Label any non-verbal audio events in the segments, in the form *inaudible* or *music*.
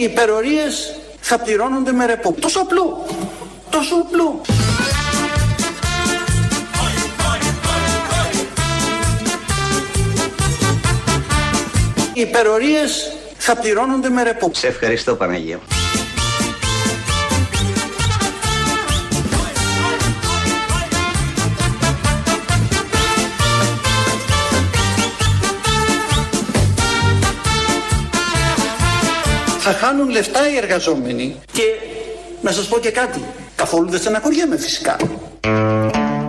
Οι υπερορίες θα πληρώνονται με ρεπό. Τόσο απλό. Τόσο απλό. Οι υπερορίες θα πληρώνονται με ρεπό. Σε ευχαριστώ Παναγία. Θα χάνουν λεφτά οι εργαζόμενοι και να σας πω και κάτι. Καθόλου δεν στεναχωριέμαι φυσικά.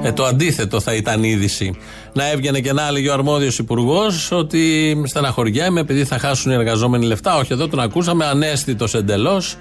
Ε, το αντίθετο θα ήταν είδηση. Να έβγαινε και να έλεγε ο αρμόδιος υπουργός ότι στεναχωριέμαι επειδή θα χάσουν οι εργαζόμενοι λεφτά. Όχι, εδώ τον ακούσαμε ανέστητος εντελώς.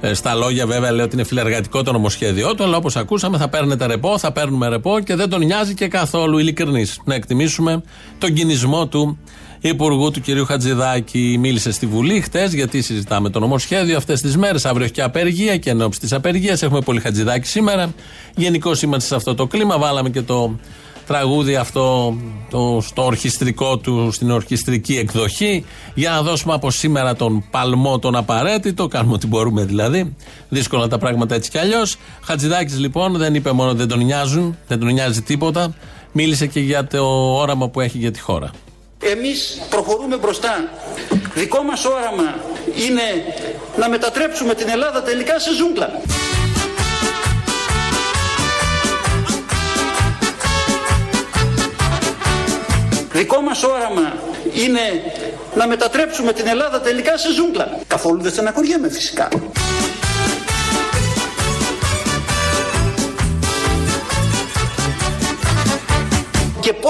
Ε, στα λόγια βέβαια λέει ότι είναι φιλεργατικό το νομοσχέδιό του, αλλά όπως ακούσαμε θα παίρνετε ρεπό, θα παίρνουμε ρεπό και δεν τον νοιάζει και καθόλου ειλικρινής. Να εκτιμήσουμε τον κινησμό του Υπουργού του κυρίου Χατζηδάκη. Μίλησε στη Βουλή χτες, γιατί συζητάμε το νομοσχέδιο αυτές τις μέρες. Αύριο έχει και απεργία και εν ώψη της απεργίας έχουμε πολύ Χατζηδάκη σήμερα. Γενικώ είμαστε σε αυτό το κλίμα. Βάλαμε και το τραγούδι αυτό το, στο ορχιστρικό του, στην ορχιστρική εκδοχή, για να δώσουμε από σήμερα τον παλμό τον απαραίτητο. Κάνουμε ό,τι μπορούμε δηλαδή. Δύσκολα τα πράγματα έτσι κι αλλιώς. Χατζηδάκης λοιπόν δεν είπε μόνο δεν τον νοιάζουν, δεν τον νοιάζει τίποτα. Μίλησε και για το όραμα που έχει για τη χώρα. Εμείς προχωρούμε μπροστά. Δικό μας όραμα είναι να μετατρέψουμε την Ελλάδα τελικά σε ζούγκλα. Δικό μας όραμα είναι να μετατρέψουμε την Ελλάδα τελικά σε ζούγκλα. Καθόλου δεν στεναχωριέμαι φυσικά.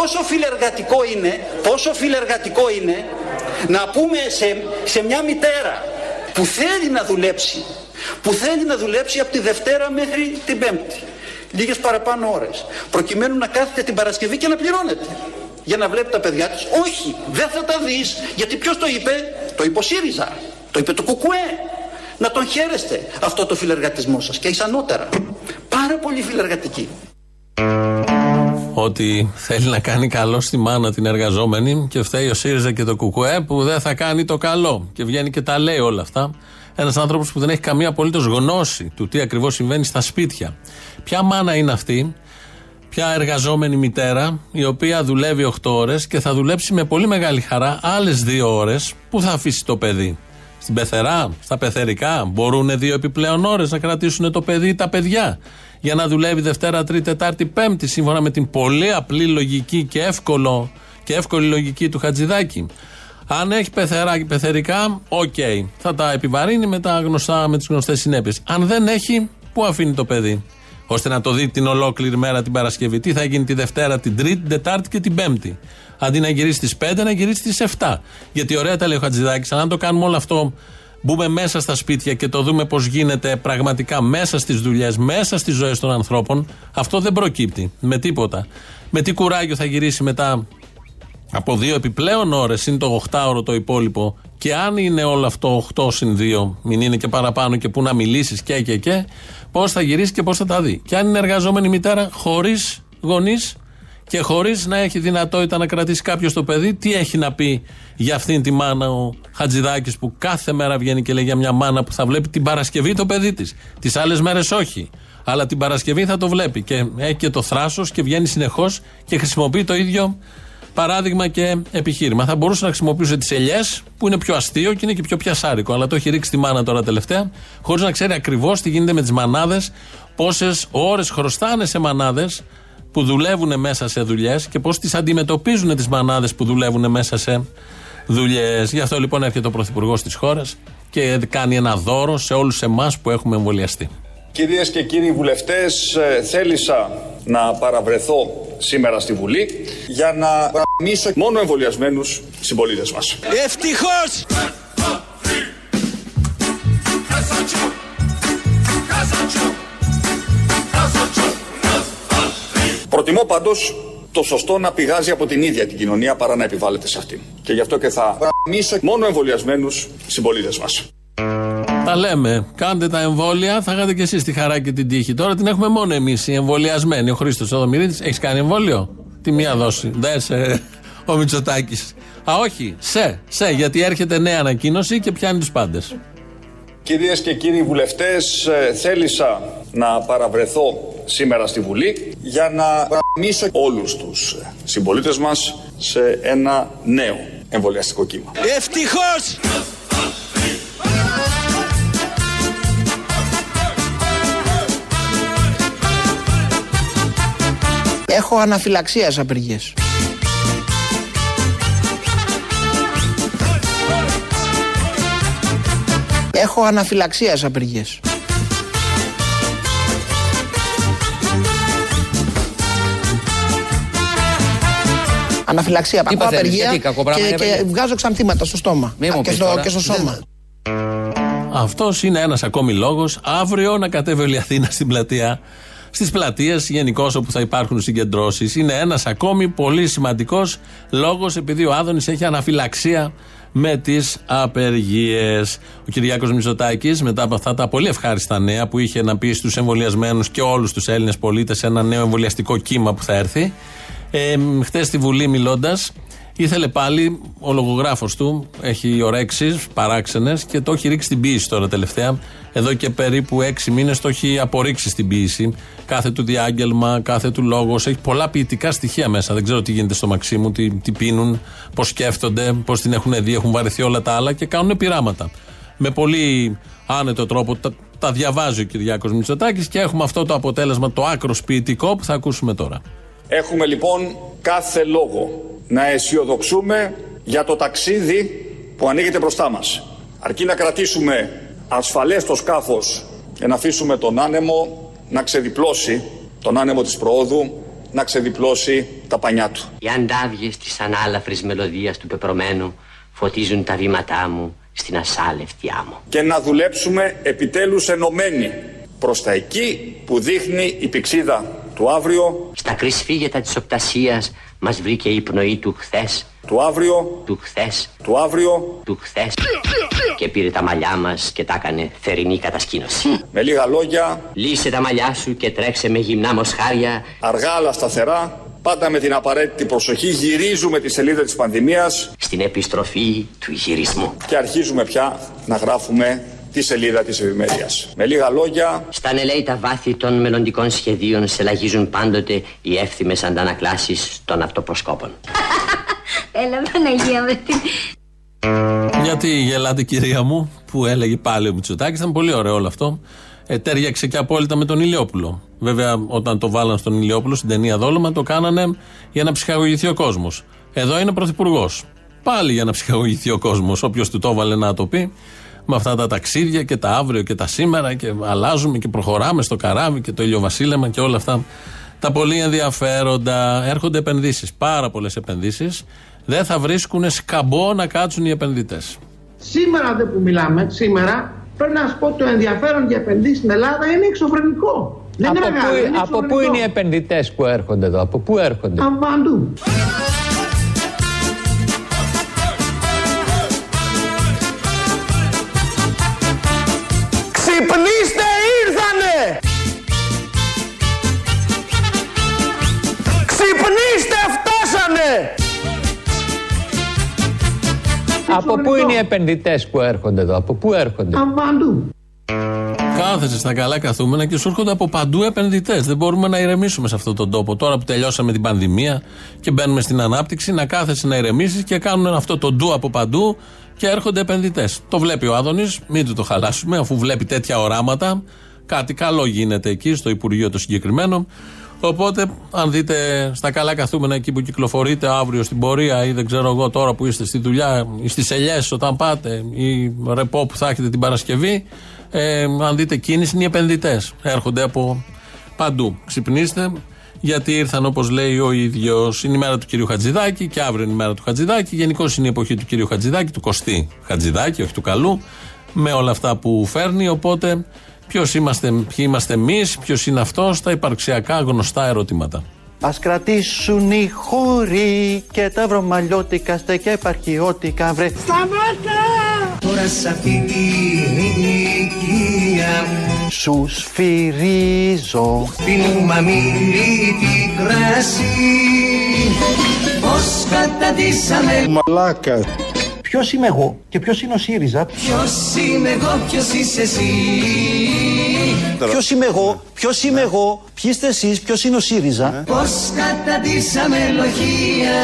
Πόσο φιλεργατικό είναι, πόσο φιλεργατικό είναι να πούμε σε, σε μια μητέρα που θέλει να δουλέψει, που θέλει να δουλέψει από τη Δευτέρα μέχρι την Πέμπτη, λίγες παραπάνω ώρες, προκειμένου να κάθεται την Παρασκευή και να πληρώνεται για να βλέπει τα παιδιά της. Όχι, δεν θα τα δεις, γιατί ποιος το είπε, το είπε ο ΣΥΡΙΖΑ, το είπε το ΚΟΚΟΕ. Να τον χαίρεστε αυτό το φιλεργατισμό σας και ισανότερα. Πάρα πολύ φιλεργατική ότι θέλει να κάνει καλό στη μάνα την εργαζόμενη και φταίει ο ΣΥΡΙΖΑ και το ΚΚΕ που δεν θα κάνει το καλό. Και βγαίνει και τα λέει όλα αυτά. Ένας άνθρωπος που δεν έχει καμία απολύτως γνώση του τι ακριβώς συμβαίνει στα σπίτια. Ποια μάνα είναι αυτή, ποια εργαζόμενη μητέρα, η οποία δουλεύει 8 ώρες και θα δουλέψει με πολύ μεγάλη χαρά άλλες 2 ώρες που θα αφήσει το παιδί; Στην πεθερά, στα πεθερικά, μπορούν δύο επιπλέον ώρες να κρατήσουν το παιδί ή τα παιδιά για να δουλεύει Δευτέρα, Τρίτη, Τετάρτη, Πέμπτη, σύμφωνα με την πολύ απλή λογική και, εύκολο, και εύκολη λογική του Χατζηδάκη. Αν έχει πεθερά, πεθερικά, OK. Okay. Θα τα επιβαρύνει με, τα γνωστά, με τις γνωστές συνέπειες. Αν δεν έχει, πού αφήνει το παιδί; Ώστε να το δει την ολόκληρη μέρα την Παρασκευή. Τι θα γίνει τη Δευτέρα, την Τρίτη, την Τετάρτη και την Πέμπτη; Αντί να γυρίσει στις 5, να γυρίσει στις 7. Γιατί ωραία τα λέει ο Χατζηδάκης, αν το κάνουμε όλο αυτό μπούμε μέσα στα σπίτια και το δούμε πώς γίνεται πραγματικά μέσα στις δουλειές, μέσα στις ζωές των ανθρώπων, αυτό δεν προκύπτει με τίποτα. Με τι κουράγιο θα γυρίσει μετά από δύο επιπλέον ώρες, είναι το 8ωρο το υπόλοιπο, και αν είναι όλο αυτό 8 συν 2, μην είναι και παραπάνω και πού να μιλήσεις και και και, πώς θα γυρίσει και πώς θα τα δει. Και αν είναι εργαζόμενη μητέρα χωρίς γονείς, και χωρίς να έχει δυνατότητα να κρατήσει κάποιος το παιδί, τι έχει να πει για αυτήν τη μάνα ο Χατζηδάκης που κάθε μέρα βγαίνει και λέει για μια μάνα που θα βλέπει την Παρασκευή το παιδί της. Τις άλλες μέρες όχι. Αλλά την Παρασκευή θα το βλέπει και έχει και το θράσος και βγαίνει συνεχώς και χρησιμοποιεί το ίδιο παράδειγμα και επιχείρημα. Θα μπορούσε να χρησιμοποιούσε τις ελιές, που είναι πιο αστείο και είναι και πιο πιασάρικο. Αλλά το έχει ρίξει τη μάνα τώρα τελευταία, χωρίς να ξέρει ακριβώς τι γίνεται με τις μανάδες, πόσες ώρες χρωστάνε σε μανάδες που δουλεύουν μέσα σε δουλειές και πώς τις αντιμετωπίζουν τις μανάδες που δουλεύουν μέσα σε δουλειές. Γι' αυτό λοιπόν έρχεται ο Πρωθυπουργός της χώρας και κάνει ένα δώρο σε όλους εμάς που έχουμε εμβολιαστεί. Κυρίες και κύριοι βουλευτές, ε, θέλησα να παραβρεθώ σήμερα στη Βουλή για να γραμμίσω μόνο εμβολιασμένους συμπολίτες μας. Ευτυχώς! Προτιμώ πάντως το σωστό να πηγάζει από την ίδια την κοινωνία παρά να επιβάλλεται σε αυτήν. Και γι' αυτό και θα γραμμίσω μόνο εμβολιασμένους συμπολίτες μας. Τα λέμε. Κάντε τα εμβόλια, θα είχατε και εσείς τη χαρά και την τύχη. Τώρα την έχουμε μόνο εμείς οι εμβολιασμένοι. Ο Χρήστος Οδομηρίδης, έχει κάνει εμβόλιο; Τι μία δόση. Δε σε, ο Μητσοτάκης. Α, όχι, σε, σε, γιατί έρχεται νέα ανακοίνωση και πιάνει τους πάντες. Κυρίες και κύριοι βουλευτές, ε, θέλησα να παραβρεθώ σήμερα στη Βουλή για να γραμμίσω όλους τους συμπολίτες μας σε ένα νέο εμβολιαστικό κύμα. Ευτυχώς! Έχω αναφυλαξία σε απεργίες. Έχω αναφυλαξία σε απεργίες. Αναφυλαξία. Πάω θέλεις, απεργία γιατί, κακό πράγμα και, είναι και απεργία; βγάζω ξανθήματα στο στόμα Μη μου και πεις στο, τώρα. και στο σώμα. Αυτός είναι ένας ακόμη λόγος αύριο να κατέβει όλη η Αθήνα στην πλατεία. Στις πλατείες γενικώ όπου θα υπάρχουν συγκεντρώσεις. Είναι ένας ακόμη πολύ σημαντικός λόγος επειδή ο Άδωνης έχει αναφυλαξία με τις απεργίες. Ο Κυριάκος Μητσοτάκης, μετά από αυτά τα πολύ ευχάριστα νέα που είχε να πει στους εμβολιασμένους και όλους τους Έλληνες πολίτες ένα νέο εμβολιαστικό κύμα που θα έρθει. Ε, Χθες στη Βουλή μιλώντας, Ήθελε πάλι ο λογογράφος του, έχει ωρέξεις παράξενες και το έχει ρίξει στην ποιήση τώρα τελευταία. Εδώ και περίπου έξι μήνες το έχει απορρίξει στην ποιήση. Κάθε του διάγγελμα, κάθε του λόγος. Έχει πολλά ποιητικά στοιχεία μέσα. Δεν ξέρω τι γίνεται στο Μαξίμου, τι, τι πίνουν, πώς σκέφτονται, πώς την έχουν δει, έχουν βαρεθεί όλα τα άλλα και κάνουν πειράματα. Με πολύ άνετο τρόπο τα, τα διαβάζει ο Κυριάκος Μητσοτάκης και έχουμε αυτό το αποτέλεσμα, το άκρος ποιητικό που θα ακούσουμε τώρα. Έχουμε λοιπόν κάθε λόγο να αισιοδοξούμε για το ταξίδι που ανοίγεται μπροστά μας. Αρκεί να κρατήσουμε ασφαλές το σκάφος και να αφήσουμε τον άνεμο να ξεδιπλώσει, τον άνεμο της προόδου, να ξεδιπλώσει τα πανιά του. Οι αντάβιες της ανάλαφρης μελωδίας του πεπρωμένου φωτίζουν τα βήματά μου στην ασάλευτη άμμο. Και να δουλέψουμε επιτέλους ενωμένοι προς τα εκεί που δείχνει η πηξίδα του αύριο, Στα κρυσφύγετα της οπτασίας μας βρήκε η πνοή του χθες, του αύριο, του χθες, του αύριο, του χθες. Και πήρε τα μαλλιά μας και τα έκανε θερινή κατασκήνωση. με λίγα λόγια, Λύσε τα μαλλιά σου και τρέξε με γυμνά μοσχάρια. Αργά αλλά σταθερά, πάντα με την απαραίτητη προσοχή γυρίζουμε τη σελίδα της πανδημίας. Στην επιστροφή του γυρισμού. και αρχίζουμε πια να γράφουμε τη σελίδα της ευημερίας. Με λίγα λόγια, Στα νελέητα βάθη των μελλοντικών σχεδίων σε λαγίζουν πάντοτε οι εύθυμες αντανακλάσεις των αυτοπροσκόπων. *laughs* Έλα Παναγία με την... Γιατί γελάτε κυρία μου που έλεγε πάλι ο Μητσοτάκης ήταν πολύ ωραίο όλο αυτό ε, τέριαξε και απόλυτα με τον Ηλιόπουλο βέβαια όταν το βάλαν στον Ηλιόπουλο στην ταινία Δόλωμα το κάνανε για να ψυχαγωγηθεί ο κόσμος εδώ είναι πρωθυπουργός. πάλι για να ψυχαγωγηθεί ο κόσμος όποιος του το έβαλε να το πει με αυτά τα ταξίδια και τα αύριο και τα σήμερα και αλλάζουμε και προχωράμε στο καράβι και το ηλιοβασίλεμα και όλα αυτά τα πολύ ενδιαφέροντα. Έρχονται επενδύσεις, πάρα πολλές επενδύσεις. Δεν θα βρίσκουν σκαμπό να κάτσουν οι επενδυτές. Σήμερα δεν που μιλάμε, σήμερα πρέπει να σου πω το ενδιαφέρον για επενδύσεις στην Ελλάδα είναι εξωφρενικό. Δεν Από, είναι μεγάλο, πού, είναι από πού εξωφρενικό. είναι οι επενδυτές που έρχονται εδώ, από πού έρχονται; Από παντού. Από πού είναι οι επενδυτές που έρχονται εδώ, από πού έρχονται; Από παντού. Κάθεσαι στα καλά καθούμενα και σου έρχονται από παντού επενδυτές. Δεν μπορούμε να ηρεμήσουμε σε αυτόν τον τόπο. Τώρα που τελειώσαμε την πανδημία και μπαίνουμε στην ανάπτυξη, να κάθεσαι να ηρεμήσεις και κάνουν αυτό το ντου από παντού και έρχονται επενδυτές. Το βλέπει ο Άδωνης, μην του το χαλάσουμε, αφού βλέπει τέτοια οράματα. Κάτι καλό γίνεται εκεί, στο Υπουργείο το συγκεκριμένο. Οπότε, αν δείτε στα καλά καθούμενα εκεί που κυκλοφορείτε αύριο στην πορεία ή δεν ξέρω εγώ τώρα που είστε στη δουλειά ή στις ελιές όταν πάτε ή ρεπό που θα έχετε την Παρασκευή, ε, αν δείτε κίνηση είναι οι επενδυτές. Έρχονται από παντού. Ξυπνήστε, γιατί ήρθαν όπως λέει ο ίδιος. Είναι η μέρα του κυρίου Χατζηδάκη και αύριο είναι η μέρα του Χατζηδάκη. Γενικώ είναι η εποχή του κυρίου Χατζηδάκη, του Κωστή Χατζηδάκη, όχι του καλού, με όλα αυτά που φέρνει. Οπότε, ποιος είμαστε, ποιοι είμαστε εμείς, ποιος είναι αυτός, τα υπαρξιακά γνωστά ερωτήματα. Ας κρατήσουν οι χώροι και τα βρωμαλιώτικα στέκια επαρχιώτικα βρε. Τώρα σ' αυτή την ηλικία Σους σφυρίζω πίνουμε αμύλητη κράση Πώς καταντήσαμε; Ποιος είμαι εγώ και ποιος είναι ο ΣΥΡΙΖΑ; Ποιος είμαι εγώ, ποιος είσαι εσύ; Ποιος είμαι εγώ, ποιος είμαι εγώ, ποιοι είστε εσείς, ποιος είναι ο ΣΥΡΙΖΑ; Πώς καταντήσαμε λογία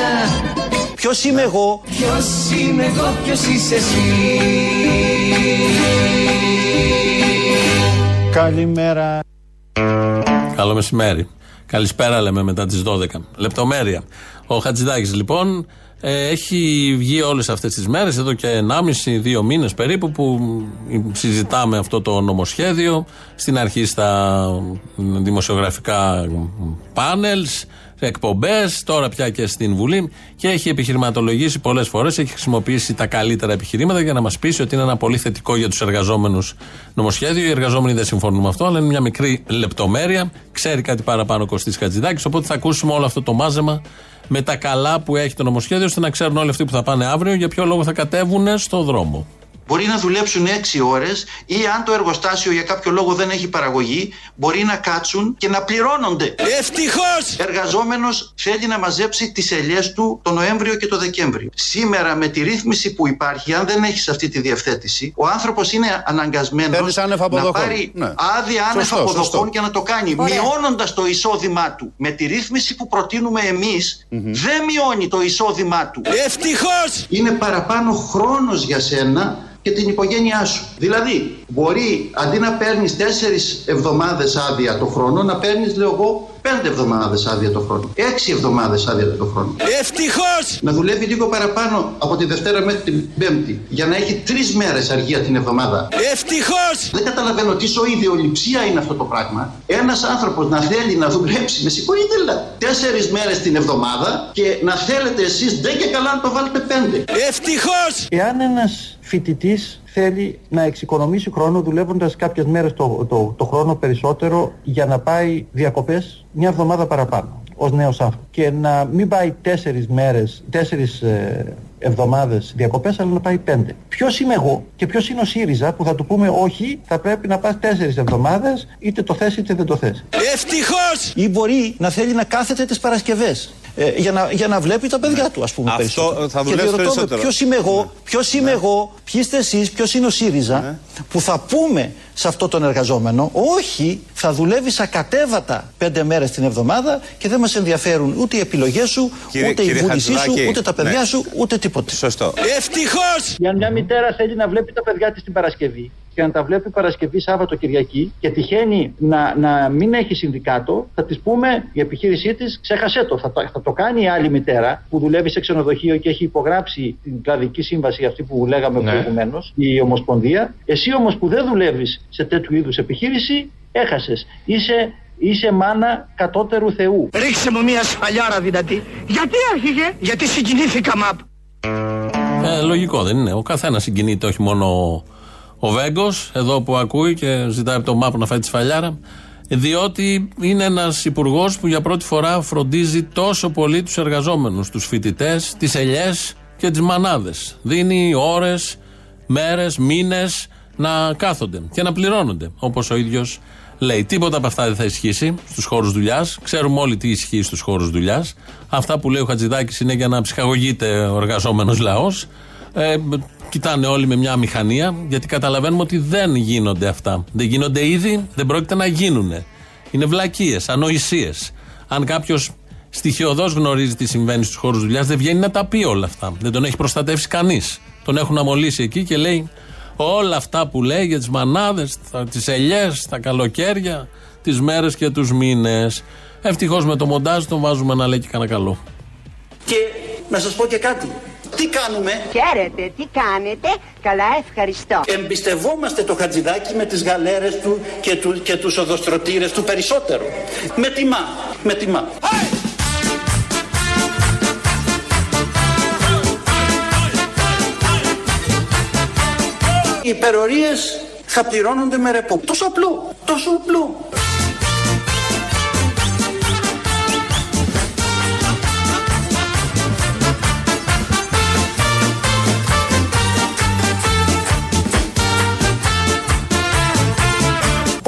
Ποιος είμαι εγώ, Ποιος είμαι εγώ, ποιος είσαι εσύ; Καλημέρα. Καλό μεσημέρι. Καλησπέρα λέμε μετά τις 12. Λεπτομέρεια. Ο Χατζηδάκης λοιπόν ε, έχει βγει όλες αυτές τις μέρες, εδώ και 1,5-2 μήνες περίπου που συζητάμε αυτό το νομοσχέδιο. Στην αρχή στα δημοσιογραφικά πάνελς, εκπομπές, τώρα πια και στην Βουλή και έχει επιχειρηματολογήσει πολλές φορές. Έχει χρησιμοποιήσει τα καλύτερα επιχειρήματα για να μας πείσει ότι είναι ένα πολύ θετικό για τους εργαζόμενους νομοσχέδιο. Οι εργαζόμενοι δεν συμφωνούν με αυτό, αλλά είναι μια μικρή λεπτομέρεια. Ξέρει κάτι παραπάνω ο Κωστής Χατζηδάκης. Οπότε θα ακούσουμε όλο αυτό το μάζεμα με τα καλά που έχει το νομοσχέδιο, ώστε να ξέρουν όλοι αυτοί που θα πάνε αύριο για ποιο λόγο θα κατέβουν στο δρόμο. Μπορεί να δουλέψουν 6 ώρες ή αν το εργοστάσιο για κάποιο λόγο δεν έχει παραγωγή, μπορεί να κάτσουν και να πληρώνονται. Ευτυχώς! Εργαζόμενος θέλει να μαζέψει τις ελιές του το Νοέμβριο και το Δεκέμβριο. Σήμερα με τη ρύθμιση που υπάρχει, αν δεν έχεις αυτή τη διευθέτηση, ο άνθρωπος είναι αναγκασμένος Παίρνεις άνευ να αποδοχών. πάρει Ναι. άδεια άνευ Σωστό, αποδοχών σωστό. και να το κάνει, μειώνοντας το εισόδημά του. Με τη ρύθμιση που προτείνουμε εμείς, δεν μειώνει το εισόδημά του. Ευτυχώς! Είναι παραπάνω χρόνος για σένα και την οικογένειά σου. Δηλαδή, μπορεί αντί να παίρνεις τέσσερις εβδομάδες άδεια το χρόνο, να παίρνεις, λέω εγώ, πέντε εβδομάδες άδεια το χρόνο. Έξι εβδομάδες άδεια το χρόνο. Ευτυχώς! Να δουλεύει λίγο παραπάνω από τη Δευτέρα μέχρι την Πέμπτη, για να έχει τρεις μέρες αργία την εβδομάδα. Ευτυχώς! Δεν καταλαβαίνω τι σοή ιδεολειψία είναι αυτό το πράγμα. Ένας άνθρωπος να θέλει να δουλέψει, με συγχωρείτε, αλλά τέσσερις μέρες την εβδομάδα και να θέλετε εσείς δεν και καλά να το βάλετε πέντε. Ευτυχώς! Εάν ένας φοιτητής θέλει να εξοικονομήσει χρόνο δουλεύοντας κάποιες μέρες το, το, το χρόνο περισσότερο για να πάει διακοπές μια εβδομάδα παραπάνω ως νέος άνθρωπος και να μην πάει τέσσερις μέρες, τέσσερις ε, εβδομάδες διακοπές αλλά να πάει πέντε. Ποιος είμαι εγώ και ποιος είναι ο ΣΥΡΙΖΑ που θα του πούμε όχι θα πρέπει να πας τέσσερις εβδομάδες είτε το θες είτε δεν το θες. Ευτυχώς! Ή μπορεί να θέλει να κάθεται τις Παρασκευές ε, για, να, για να βλέπει τα παιδιά του, ας πούμε. Αυτό περισσότερο. θα και δουλέψει διερωτώ με περισσότερο. ποιος είμαι εγώ, ποιος είμαι εγώ, ποιοι είστε εσείς, ποιος είναι ο ΣΥΡΙΖΑ, που θα πούμε σε αυτό τον εργαζόμενο, όχι, θα δουλεύει ακατέβατα πέντε μέρες την εβδομάδα και δεν μας ενδιαφέρουν ούτε οι επιλογές σου, Κύριε- ούτε η κύριε βούλησή σου, Χατζηδάκη, ούτε τα παιδιά ναι. σου, ούτε τίποτε. Σωστό. Ευτυχώς! Για μια μητέρα θέλει να βλέπει τα παιδιά της την Παρασκευή και να τα βλέπει Παρασκευή, Σάββατο, Κυριακή και τυχαίνει να, να μην έχει συνδικάτο, θα της πούμε η επιχείρησή της, ξέχασέ το. Θα, το- θα το κάνει η άλλη μητέρα που δουλεύει σε ξενοδοχείο και έχει υπογράψει την κλαδική σύμβαση αυτή που λέγαμε Ναι. προηγουμένως, η Ομοσπονδία. Εσύ όμως που δεν δουλεύεις σε τέτοιου είδους επιχείρηση, έχασες. Είσαι, είσαι μάνα κατώτερου Θεού. Ρίξε μου μια σφαλιάρα δυνατή. Γιατί άρχιγε; Γιατί συγκινήθηκα μαπ. Ε, λογικό δεν είναι. Ο καθένας συγκινείται, όχι μόνο ο, ο Βέγκος, εδώ που ακούει και ζητάει από τον Μάπο να φάει τη σφαλιάρα. Διότι είναι ένας υπουργός που για πρώτη φορά φροντίζει τόσο πολύ τους εργαζόμενους, τους φοιτητές, τις ελιές και τις μανάδες. Δίνει ώρες, μέρες, μήνες να κάθονται και να πληρώνονται, όπως ο ίδιος λέει. Τίποτα από αυτά δεν θα ισχύσει στους χώρους δουλειάς. Ξέρουμε όλοι τι ισχύει στους χώρους δουλειάς. Αυτά που λέει ο Χατζηδάκης είναι για να ψυχαγωγείται ο εργαζόμενος λαός. Ε, κοιτάνε όλοι με μια μηχανία, γιατί καταλαβαίνουμε ότι δεν γίνονται αυτά. Δεν γίνονται ήδη, δεν πρόκειται να γίνουν. Είναι βλακίες, ανοησίες. Αν κάποιος στοιχειοδός γνωρίζει τι συμβαίνει στους χώρους δουλειάς, δεν βγαίνει να τα πει όλα αυτά. Δεν τον έχει προστατεύσει κανείς. Τον έχουν αμολύσει εκεί και λέει όλα αυτά που λέει για τις μανάδες, τις ελιές, τα καλοκαίρια, τις μέρες και τους μήνες. Ευτυχώς με το μοντάζ τον βάζουμε να λέει και κανένα καλό. Και να σας πω και κάτι. Τι κάνουμε; Χαίρετε, τι κάνετε; Καλά, ευχαριστώ. Εμπιστευόμαστε το Χατζηδάκι με τις γαλέρες του και, του, και τους οδοστρωτήρες του περισσότερο. Με τιμά, με τιμά. Οι υπερορίες θα πληρώνονται με ρεπό. Τόσο απλό, τόσο απλό.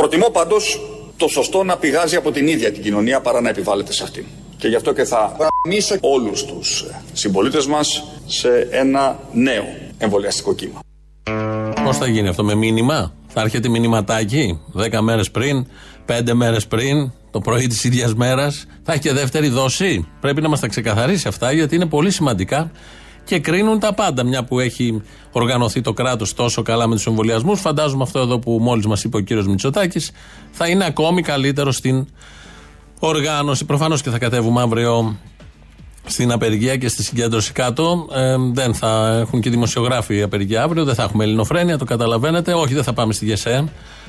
Προτιμώ πάντως το σωστό να πηγάζει από την ίδια την κοινωνία παρά να επιβάλλεται σε αυτήν. Και γι' αυτό και θα γραμμίσω όλους τους συμπολίτες μας σε ένα νέο εμβολιαστικό κύμα. Πώς θα γίνει αυτό, με μήνυμα; Θα έρχεται μηνυματάκι 10 μέρες πριν, 5 μέρες πριν, το πρωί της ίδιας μέρας. Θα έχει και δεύτερη δόση. Πρέπει να μας τα ξεκαθαρίσει αυτά γιατί είναι πολύ σημαντικά και κρίνουν τα πάντα. Μια που έχει οργανωθεί το κράτος τόσο καλά με τους εμβολιασμούς, φαντάζομαι αυτό εδώ που μόλις μας είπε ο κύριος Μητσοτάκης θα είναι ακόμη καλύτερο στην οργάνωση. Προφανώς και θα κατέβουμε αύριο στην απεργία και στη συγκέντρωση κάτω. Ε, δεν θα έχουν και δημοσιογράφοι απεργία αύριο, δεν θα έχουμε ελληνοφρένεια, το καταλαβαίνετε. Όχι, δεν θα πάμε στη ΓΕΣΕ.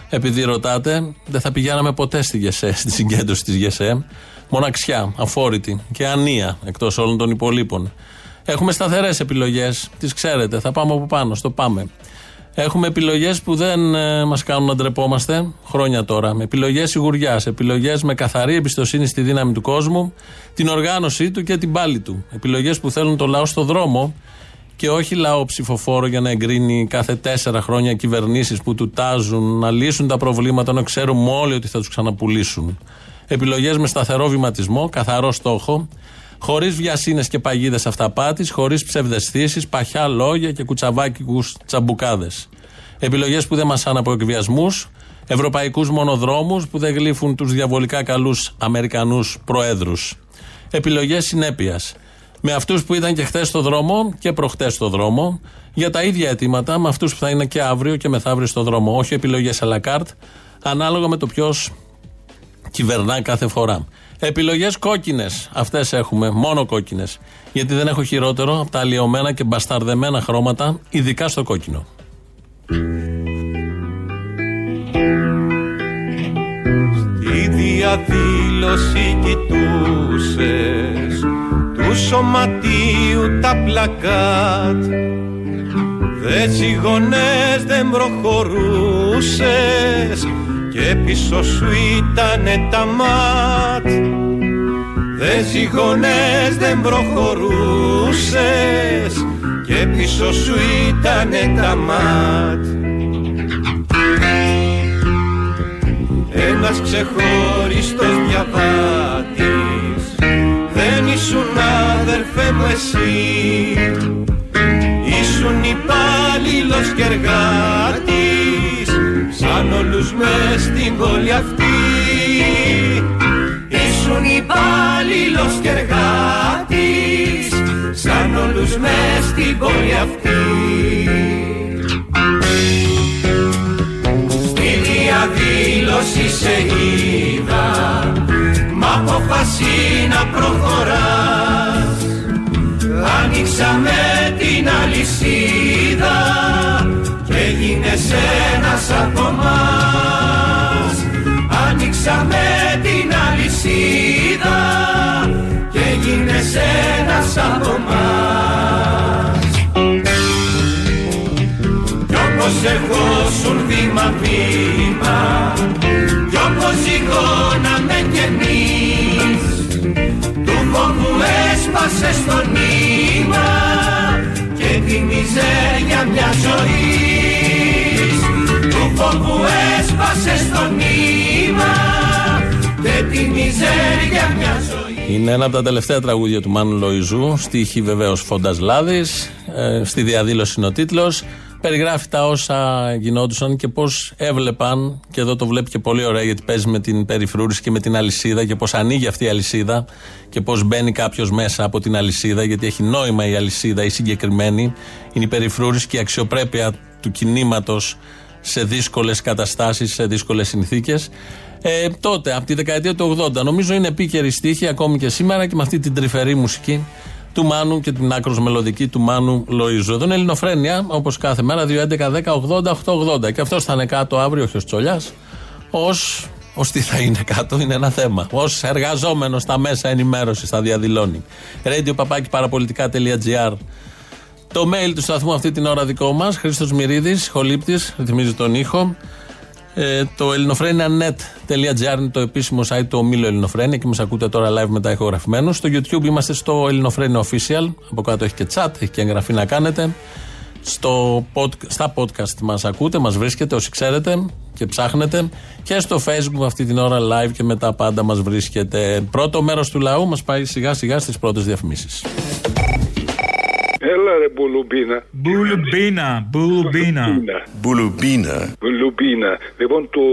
Επειδή ρωτάτε, δεν θα πηγαίναμε ποτέ στη ΓΕΣΕ, *laughs* στη συγκέντρωση της ΓΕΣΕ. Μοναξιά, αφόρητη και ανία εκτός όλων των υπολείπων. Έχουμε σταθερές επιλογές, τις ξέρετε. Θα πάμε από πάνω, στο πάμε. Έχουμε επιλογές που δεν ε, μας κάνουν να ντρεπόμαστε χρόνια τώρα. Επιλογές σιγουριάς. Επιλογές με καθαρή εμπιστοσύνη στη δύναμη του κόσμου, την οργάνωσή του και την πάλη του. Επιλογές που θέλουν το λαό στο δρόμο και όχι λαό ψηφοφόρο για να εγκρίνει κάθε τέσσερα χρόνια κυβερνήσεις που του τάζουν να λύσουν τα προβλήματα ενώ ξέρουμε όλοι ότι θα τους ξαναπουλήσουν. Επιλογές με σταθερό βηματισμό, καθαρό στόχο, χωρίς βιασύνες και παγίδες αυταπάτης, χωρίς ψευδεστήσει, παχιά λόγια και κουτσαβάκικου τσαμπουκάδες. Επιλογές που δεν μασάν από εκβιασμούς, ευρωπαϊκούς μονοδρόμους που δεν γλύφουν τους διαβολικά καλούς Αμερικανούς προέδρους. Επιλογές συνέπειας. Με αυτούς που ήταν και χθες στο δρόμο και προχτές στο δρόμο, για τα ίδια αιτήματα, με αυτούς που θα είναι και αύριο και μεθαύριο στο δρόμο. Όχι επιλογές à la carte, ανάλογα με το ποιος κυβερνά κάθε φορά. Επιλογές κόκκινες. Αυτές έχουμε, μόνο κόκκινες. Γιατί δεν έχω χειρότερο από τα αλλοιωμένα και μπασταρδεμένα χρώματα, ειδικά στο κόκκινο. Στη διαδήλωση κοιτούσες του σωματίου τα πλακάτ Δε ζυγονές δεν προχωρούσες και πίσω σου ήτανε τα μάτ Δε ζυγονές δεν προχωρούσες και πίσω σου ήτανε τα μάτ. Ένας ξεχωριστός διαβάτης δεν ήσουν αδερφέ μου εσύ. Ήσουν υπάλληλος και εργάτης σαν όλους μες στην πόλη αυτής Ήσουν υπάλληλος και εργάτης σαν όλους μες στην πόλη αυτή. Στη διαδήλωση σε είδα μ' αποφασί να προχωράς. Άνοιξαμε την αλυσίδα και έγινες ένας από μας Άνοιξαμε την αλυσίδα και έγινες ένας από μας. Κι όπως ερχόσουν βήμα-βήμα κι όπως ζυγώναμε κι εμείς του φόβου έσπασε στο νήμα και τη μιζέρια μια ζωής. Του φόβου έσπασε στο νήμα. και τη μιζέρια μια ζωή Είναι ένα από τα τελευταία τραγούδια του Μάνου Λοϊζού. Στίχη βεβαίως Φόντας Λάδης. Ε, στη διαδήλωση είναι ο τίτλος. Περιγράφει τα όσα γινόντουσαν και πώς έβλεπαν. Και εδώ το βλέπει και πολύ ωραία γιατί παίζει με την περιφρούρηση και με την αλυσίδα και πώς ανοίγει αυτή η αλυσίδα και πώς μπαίνει κάποιος μέσα από την αλυσίδα. Γιατί έχει νόημα η αλυσίδα, η συγκεκριμένη. Είναι η περιφρούρηση και η αξιοπρέπεια του κινήματος σε δύσκολες καταστάσεις, σε δύσκολες συνθήκες. Ε, τότε, από τη δεκαετία του 80, νομίζω είναι επίκαιρη στίχη ακόμη και σήμερα και με αυτή την τρυφερή μουσική του Μάνου και την άκρος μελωδική του Μάνου Λοίζου. Εδώ είναι Ελληνοφρένια, όπως κάθε μέρα, 2.11.10.80.880. Και αυτός θα είναι κάτω αύριο, όχι ο Τσολιάς. Ω. Ω τι θα είναι κάτω, είναι ένα θέμα. Ω εργαζόμενος στα μέσα ενημέρωσης, θα διαδηλώνει. Radio παραπολιτικά.gr Το mail του σταθμού αυτή την ώρα δικό μας, Χρήστος Μυρίδης, χολύπτη, ρυθμίζει τον ήχο. Ε, το ελληνοφρένια.net.gr είναι το επίσημο site του ομίλου Ελληνοφρένια και μας ακούτε τώρα live μετά ηχογραφημένους. Στο YouTube είμαστε στο Ελληνοφρένια Official. Από κάτω έχει και chat, έχει και εγγραφή να κάνετε. Στο pod, στα podcast μας ακούτε, μας βρίσκετε όσοι ξέρετε και ψάχνετε. Και στο Facebook αυτή την ώρα live και μετά πάντα μας βρίσκεται. Πρώτο μέρος του λαού μας πάει σιγά σιγά στις πρώτες διαφημίσεις. Έλα ρε μπουλουμπίνα. Μπουλουμπίνα, μπουλουμπίνα. Μπουλουμπίνα. Μπουλουμπίνα. Λοιπόν, το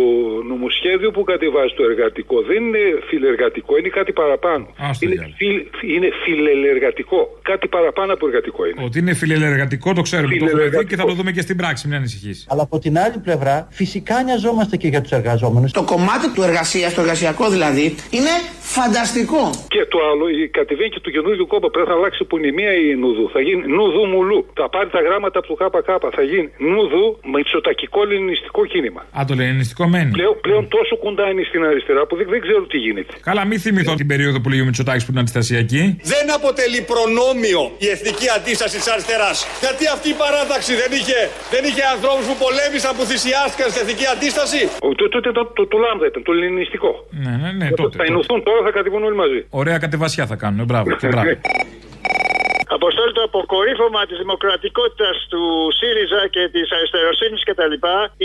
νομοσχέδιο που κατεβάζει το εργατικό δεν είναι φιλεργατικό, είναι κάτι παραπάνω. Ας το είναι, διάλογο. φιλ, είναι φιλελεργατικό. Κάτι παραπάνω από εργατικό είναι. Ότι είναι φιλελεργατικό το ξέρουμε, το έχουμε δει και θα το δούμε και στην πράξη, μην ανησυχείς. Αλλά από την άλλη πλευρά, φυσικά νοιαζόμαστε και για τους εργαζόμενους. Το κομμάτι του εργασίας, το εργασιακό δηλαδή, είναι φανταστικό. Και το άλλο, η κατεβαίνει και του καινούριου κόμμα. Πρέπει να αλλάξει πουνημία η Νουδού. Θα γίνει Νουδού Μουλού. Θα πάρει τα γράμματα από το ΚΚ. Θα γίνει Νουδού με τσοτακικό ελληνιστικό κίνημα. Α, το λενινιστικό μένει. Πλέον, πλέον τόσο κοντά είναι στην αριστερά που δεν, δεν ξέρω τι γίνεται. Καλά, μην θυμηθώ την περίοδο που λέει ο Μητσοτάκης που ήταν αντιστασιακή. Δεν αποτελεί προνόμιο η εθνική αντίσταση της αριστεράς. Γιατί αυτή η παράταξη δεν είχε, δεν είχε ανθρώπους που πολέμησαν, που θυσιάστηκαν στην εθνική αντίσταση; Ο- το- Τότε το, το, το, λάμδα ήταν, το ελληνιστικό. Ναι, ναι, ναι, Τότε τότε. θα ενωθούν τώρα, θα κατεβούν όλοι μαζί. Ωραία κατεβασιά θα κάνουν. Μπράβο, και μπράβο. *laughs* Αποστόλη το αποκορύφωμα της δημοκρατικότητας του ΣΥΡΙΖΑ και της αριστεροσύνης κτλ.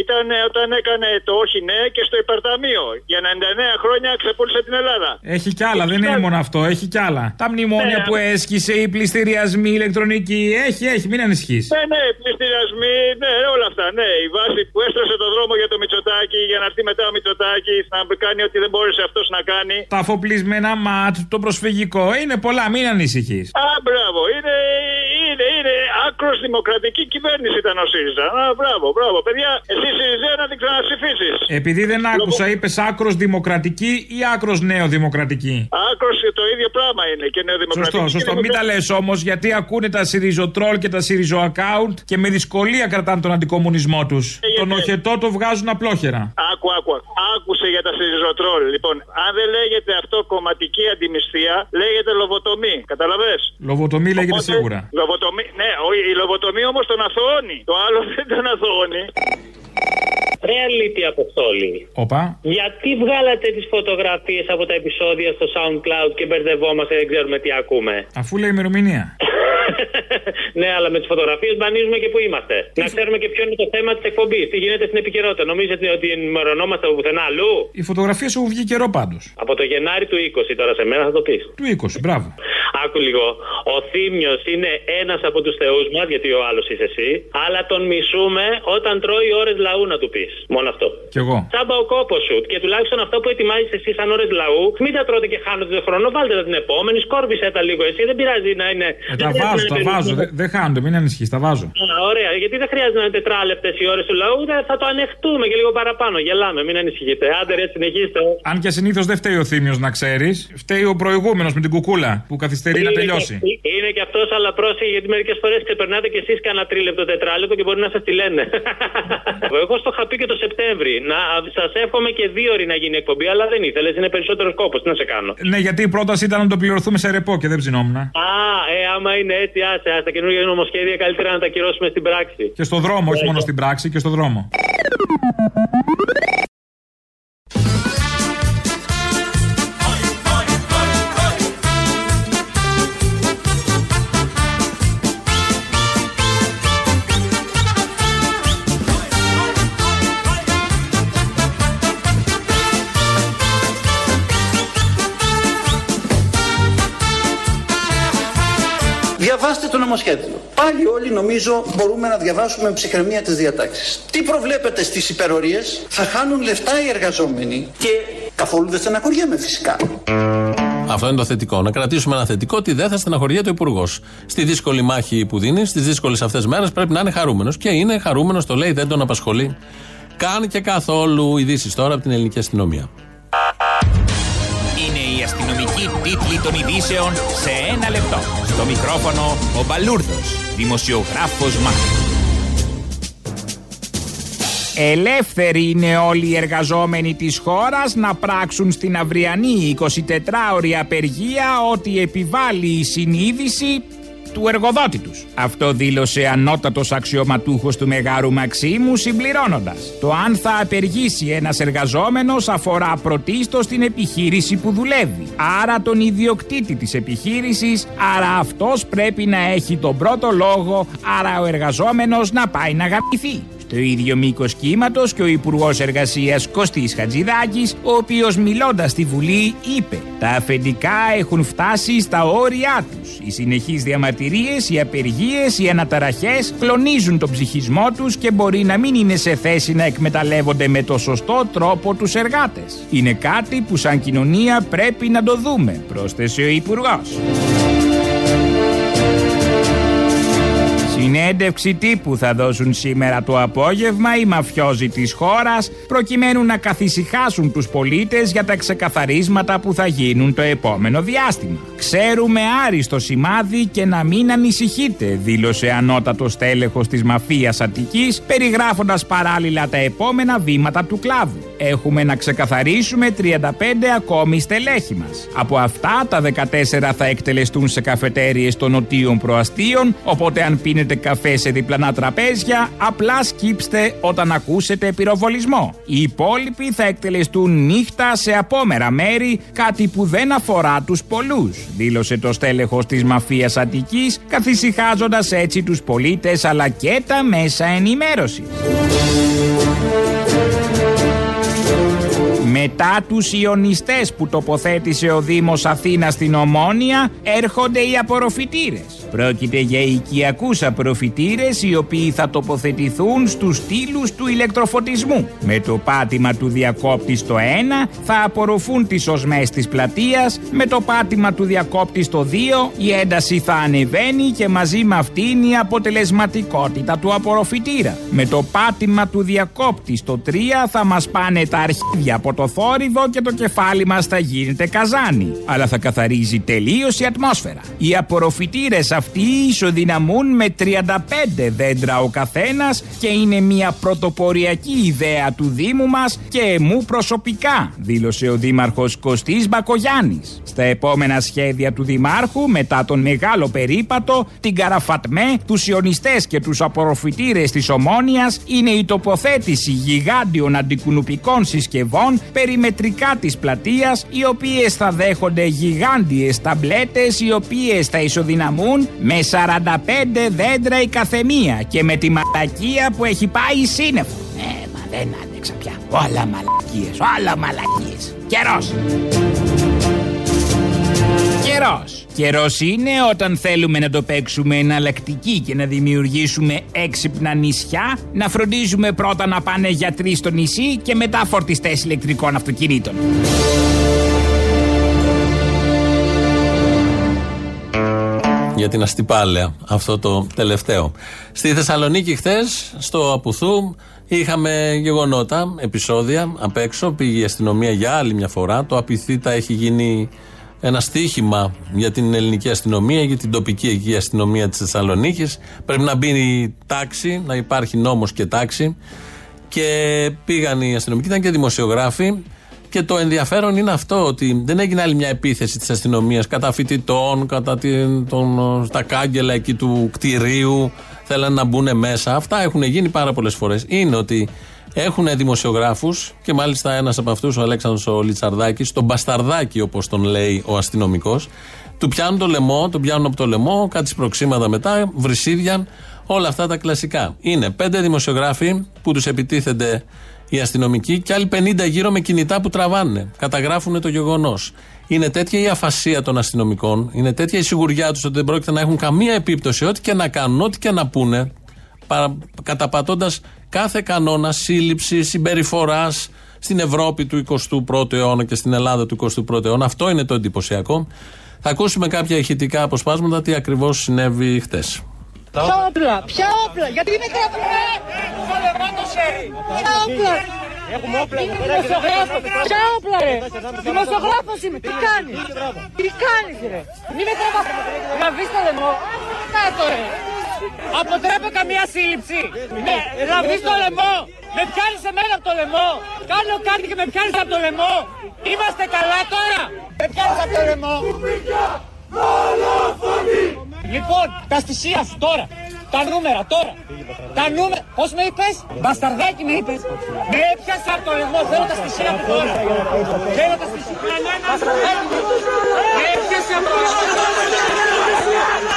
ήταν όταν έκανε το όχι ναι και στο υπερταμείο. Για 99 χρόνια ξεπούλησε την Ελλάδα. Έχει κι άλλα, δεν είναι μόνο αυτό, έχει κι άλλα. Τα μνημόνια Ναι, που έσκησε, οι πληστηριασμοί ηλεκτρονικοί. Έχει, έχει, μην ανησυχείς. Ναι, ναι, πληστηριασμοί, ναι, όλα αυτά. Ναι, η βάση που έστρωσε το δρόμο για το Μητσοτάκι για να έρθει μετά ο Μητσοτάκι να κάνει ό,τι δεν μπόρεσε αυτός να κάνει. Τα αφοπλισμένα ματ, το προσφυγικό. Είναι πολλά, μην ανησυχείς. Α, μπράβο, είναι, είναι, είναι άκρος δημοκρατική κυβέρνηση ήταν ο ΣΥΡΙΖΑ. Α, μπράβο, μπράβο. Παιδιά, εσύ ΣΥΡΙΖΑ να την ξαναψηφίσει. Επειδή δεν άκουσα, είπες άκρος δημοκρατική ή άκρος νεοδημοκρατική. Άκρος το ίδιο πράγμα είναι και νεοδημοκρατική. Σωστό, σωστό. Μην τα λες όμως, γιατί ακούνε τα σιριζοτρόλ και τα σιριζο account και με δυσκολία κρατάνε τον αντικομουνισμό τους. Τον οχετό το βγάζουν απλόχερα. Άκου, άκου, άκου. Άκουσε για τα σιριζοτρόλ. Λοιπόν, αν δεν λέγεται αυτό κομματική αντιμισθία, λέγεται λοβοτομή. Καταλαβέ. Λοβοτομή λέγεται σίγουρα. Λοβοτομή, ναι, ο- η λοβοτομή όμως τον αθωώνει. Το άλλο *laughs* δεν τον αθωώνει. Ρε αλήθεια αποστόλη. Όπα. Γιατί βγάλατε τις φωτογραφίες από τα επεισόδια στο SoundCloud και μπερδευόμαστε δεν ξέρουμε τι ακούμε; Αφού λέει ημερομηνία. *laughs* ναι, αλλά με τις φωτογραφίες μπανίζουμε και που είμαστε. Να ξέρουμε και ποιο είναι το θέμα της εκπομπής. Τι γίνεται στην επικαιρότητα. Νομίζετε ότι ενημερωνόμαστε από πουθενά αλλού; Η φωτογραφία σου βγει καιρό πάντως. Από το Γενάρη του 20 τώρα σε μένα θα το πεις. Του 20, μπράβο. *laughs* Άκου λίγο. Ο Θήμιος είναι ένας από τους θεούς μας, γιατί ο άλλος είσαι εσύ. Αλλά τον μισούμε όταν τρώει ώρες λαού, να του πεις. Μόνο αυτό. Κι εγώ. Τσάμπα ο κόπος σου. Και τουλάχιστον αυτό που ετοιμάζεις εσύ σαν ώρε λαού, μην τα τρώτε και χάνετε τον χρόνο. Βάλτε τα την επόμενη, σκόρπισε τα λίγο εσύ. Δεν πειράζει να είναι. Ε, τα βάζω, τα βάζω. Δεν δεν χάνονται, μην ανησυχείς, τα βάζω. Α, ωραία, γιατί δεν χρειάζεται να είναι τετράλεπτες οι ώρες του λαού, δεν- θα το ανεχτούμε και λίγο παραπάνω. Γελάμε, μην ανησυχείτε. Άντε, ρε, συνεχίστε. Αν και συνήθως δεν φταίει ο Θήμιος, να ξέρεις. Φταίει ο προηγούμενος με την κουκούλα που καθυστερεί να Είναι τελειώσει. και- Είναι και αυτός, αλλά πρόσεχε γιατί μερικές φορές ξεπερνάτε κι εσείς κανένα τρίλεπτο τετράλεπτο και μπορεί να σας τη λένε. *laughs* Εγώ στο είχα πει και το Σεπτέμβρη. Να σας εύχομαι και δύο ώρες να γίνει εκπομπή, αλλά δεν ήθελες. Είναι περισσότερος κόπος. Τι να σε κάνω. Ναι, γιατί η πρόταση ήταν να το πληρωθούμε σε ρεπό και δεν ψινόμουν. Α, ε, άμα είναι έτσι, άσε, άσε τα καινούργια νομοσχέδια καλύτερα να τα κυρώσουμε στην πράξη. Και στο δρόμο, όχι μόνο στην πράξη, και στο δρόμο. Διαβάστε το νομοσχέδιο. Πάλι όλοι νομίζω μπορούμε να διαβάσουμε με ψυχραιμία τις διατάξεις. Τι προβλέπετε στις υπερορίες, θα χάνουν λεφτά οι εργαζόμενοι και καθόλου δεν στεναχωριέμαι φυσικά. Αυτό είναι το θετικό. Να κρατήσουμε ένα θετικό ότι δεν θα στεναχωριέται ο Υπουργός. Στη δύσκολη μάχη που δίνει, στις δύσκολες αυτές μέρες πρέπει να είναι χαρούμενος. Και είναι χαρούμενος, το λέει, δεν τον απασχολεί. Καν και καθόλου ειδήσεις τώρα από την ελληνική αστυνομία. Είναι η αστυνομική τίτλη των ειδήσεων σε ένα λεπτό. Στο μικρόφωνο ο Μπαλούρδος, δημοσιογράφος Μάρκος. Ελεύθεροι είναι όλοι οι εργαζόμενοι της χώρας να πράξουν στην αυριανή 24ωρη απεργία ό,τι επιβάλλει η συνείδηση του εργοδότη τους. Αυτό δήλωσε ανώτατος αξιωματούχος του Μεγάρου Μαξίμου συμπληρώνοντας. Το αν θα απεργήσει ένας εργαζόμενος αφορά πρωτίστως την επιχείρηση που δουλεύει. Άρα τον ιδιοκτήτη της επιχείρησης, άρα αυτός πρέπει να έχει τον πρώτο λόγο, άρα ο εργαζόμενος να πάει να γαμηθεί. Το ίδιο μήκος κύματος και ο Υπουργός Εργασίας Κωστής Χατζηδάκης, ο οποίος μιλώντας στη Βουλή είπε: Τα αφεντικά έχουν φτάσει στα όρια τους. Οι συνεχείς διαμαρτυρίες, οι απεργίες, οι αναταραχές κλονίζουν τον ψυχισμό τους και μπορεί να μην είναι σε θέση να εκμεταλλεύονται με το σωστό τρόπο τους εργάτες. Είναι κάτι που σαν κοινωνία πρέπει να το δούμε, πρόσθεσε ο Υπουργός. Συνέντευξη τύπου θα δώσουν σήμερα το απόγευμα οι μαφιόζοι της χώρας προκειμένου να καθησυχάσουν τους πολίτες για τα ξεκαθαρίσματα που θα γίνουν το επόμενο διάστημα. Ξέρουμε άριστο σημάδι και να μην ανησυχείτε, δήλωσε ανώτατος τέλεχος της μαφίας Αττικής, περιγράφοντας παράλληλα τα επόμενα βήματα του κλάδου. Έχουμε να ξεκαθαρίσουμε 35 ακόμη στελέχη μας. Από αυτά τα 14 θα εκτελεστούν σε καφετέριες των νοτίων προαστίων, οπότε αν πίνετε καφέ σε διπλανά τραπέζια, απλά σκύψτε όταν ακούσετε πυροβολισμό. Οι υπόλοιποι θα εκτελεστούν νύχτα σε απόμερα μέρη, κάτι που δεν αφορά τους πολλούς, δήλωσε το στέλεχος της μαφίας Αττικής, καθησυχάζοντας έτσι τους πολίτες αλλά και τα μέσα ενημέρωσης. Μετά τους ιονιστές που τοποθέτησε ο Δήμος Αθήνα στην Ομόνια έρχονται οι απορροφητήρες. Πρόκειται για οικιακούς απορροφητήρες οι οποίοι θα τοποθετηθούν στους στήλους του ηλεκτροφωτισμού. Με το πάτημα του διακόπτη στο 1 θα απορροφούν τις οσμές της πλατείας, με το πάτημα του διακόπτη στο 2 η ένταση θα ανεβαίνει και μαζί με αυτήν η αποτελεσματικότητα του απορροφητήρα. Με το πάτημα του διακόπτη στο 3 θα μας πάνε τα αρχίδια από το θόρυβο και το κεφάλι μας θα γίνεται καζάνι. Αλλά θα καθαρίζει τελείως η ατμόσφαιρα. Οι απορροφητήρες αυτοί ισοδυναμούν με 35 δέντρα ο καθένας και είναι μια πρωτοποριακή ιδέα του Δήμου μας και μου προσωπικά, δήλωσε ο Δήμαρχος Κωστής Μπακογιάννης. Στα επόμενα σχέδια του Δημάρχου, μετά τον μεγάλο περίπατο, την Καραφατμέ, τους ιονιστές και τους απορροφητήρες της Ομόνιας είναι η τοποθέτηση γιγάντιων αντικουνουπικών συσκευών περιμετρικά της πλατείας, οι οποίες θα δέχονται γιγάντιες ταμπλέτες, οι οποίες θα ισοδυναμούν με 45 δέντρα η καθεμία και με τη μαλακία που έχει πάει σύννεφο. Ε, μα δεν άντεξα πια. Όλα μαλακίες, όλα μαλακίες. Καιρός. Καιρός. Καιρός είναι όταν θέλουμε να το παίξουμε εναλλακτική και να δημιουργήσουμε έξυπνα νησιά, να φροντίζουμε πρώτα να πάνε γιατροί στο νησί και μετά φορτιστές ηλεκτρικών αυτοκινήτων. για την αστυπάλαια. Αυτό το τελευταίο. Στη Θεσσαλονίκη χθες, στο Απουθού, είχαμε γεγονότα, επεισόδια απ' έξω. Πήγε η αστυνομία για άλλη μια φορά. Το Απιθύτα έχει γίνει ένα στίχημα για την ελληνική αστυνομία, για την τοπική εκεί αστυνομία της Θεσσαλονίκης. Πρέπει να μπει τάξη, να υπάρχει νόμος και τάξη. Και πήγαν οι αστυνομικοί, ήταν και δημοσιογράφοι. Και το ενδιαφέρον είναι αυτό, ότι δεν έγινε άλλη μια επίθεση της αστυνομίας κατά φοιτητών, κατά την, τον, τα κάγκελα εκεί του κτηρίου. Θέλαν να μπουν μέσα. Αυτά έχουν γίνει πάρα πολλές φορές. Είναι ότι έχουν δημοσιογράφους και μάλιστα ένας από αυτούς, ο Αλέξανδρος ο Λιτσαρδάκης, τον Μπασταρδάκη όπως τον λέει ο αστυνομικός, του πιάνουν το λαιμό, τον πιάνουν από το λαιμό, κάτι σπροξήματα μετά, βρυσίδια, όλα αυτά τα κλασικά. Είναι πέντε δημοσιογράφοι που τους επιτίθενται οι αστυνομικοί και άλλοι 50 γύρω με κινητά που τραβάνε. Καταγράφουν το γεγονός. Είναι τέτοια η αφασία των αστυνομικών, είναι τέτοια η σιγουριά τους ότι δεν πρόκειται να έχουν καμία επίπτωση, ό,τι και να κάνουν, ό,τι και να πούνε, καταπατώντας κάθε κανόνα σύλληψης, συμπεριφοράς στην Ευρώπη του 21ου αιώνα και στην Ελλάδα του 21ου αιώνα. Αυτό είναι το εντυπωσιακό. Θα ακούσουμε κάποια ηχητικά αποσπάσματα τι ακριβώς συνέβη χτες. Ποια όπλα, ποια όπλα, γιατί είναι κρατικά. Ποια όπλα. Έχουμε όπλα εδώ πέρα. Ποια όπλα ρε. Δημοσιογράφος είμαι. Τι κάνεις. Τι κάνεις ρε; Μην με τραβάς. Γραβείς το λαιμό. Κάτω ρε. Αποτρέπω καμία σύλληψη. Ναι, γραβείς το λαιμό. Με πιάνεις εμένα από το λαιμό. Κάνω κάτι και με πιάνεις από το λαιμό. Είμαστε καλά τώρα. Με πιάνεις από το λαιμό. Λοιπόν, τα στοιχεία σου τώρα. Τα νούμερα τώρα. Τα νούμερα. Πώς με είπες, Μπασταρδάκι με είπες. Με έπιασες από το λαιμό. Θέλω τα στοιχεία από τώρα. Θέλω τα στοιχεία. Με έπιασες από το λαιμό.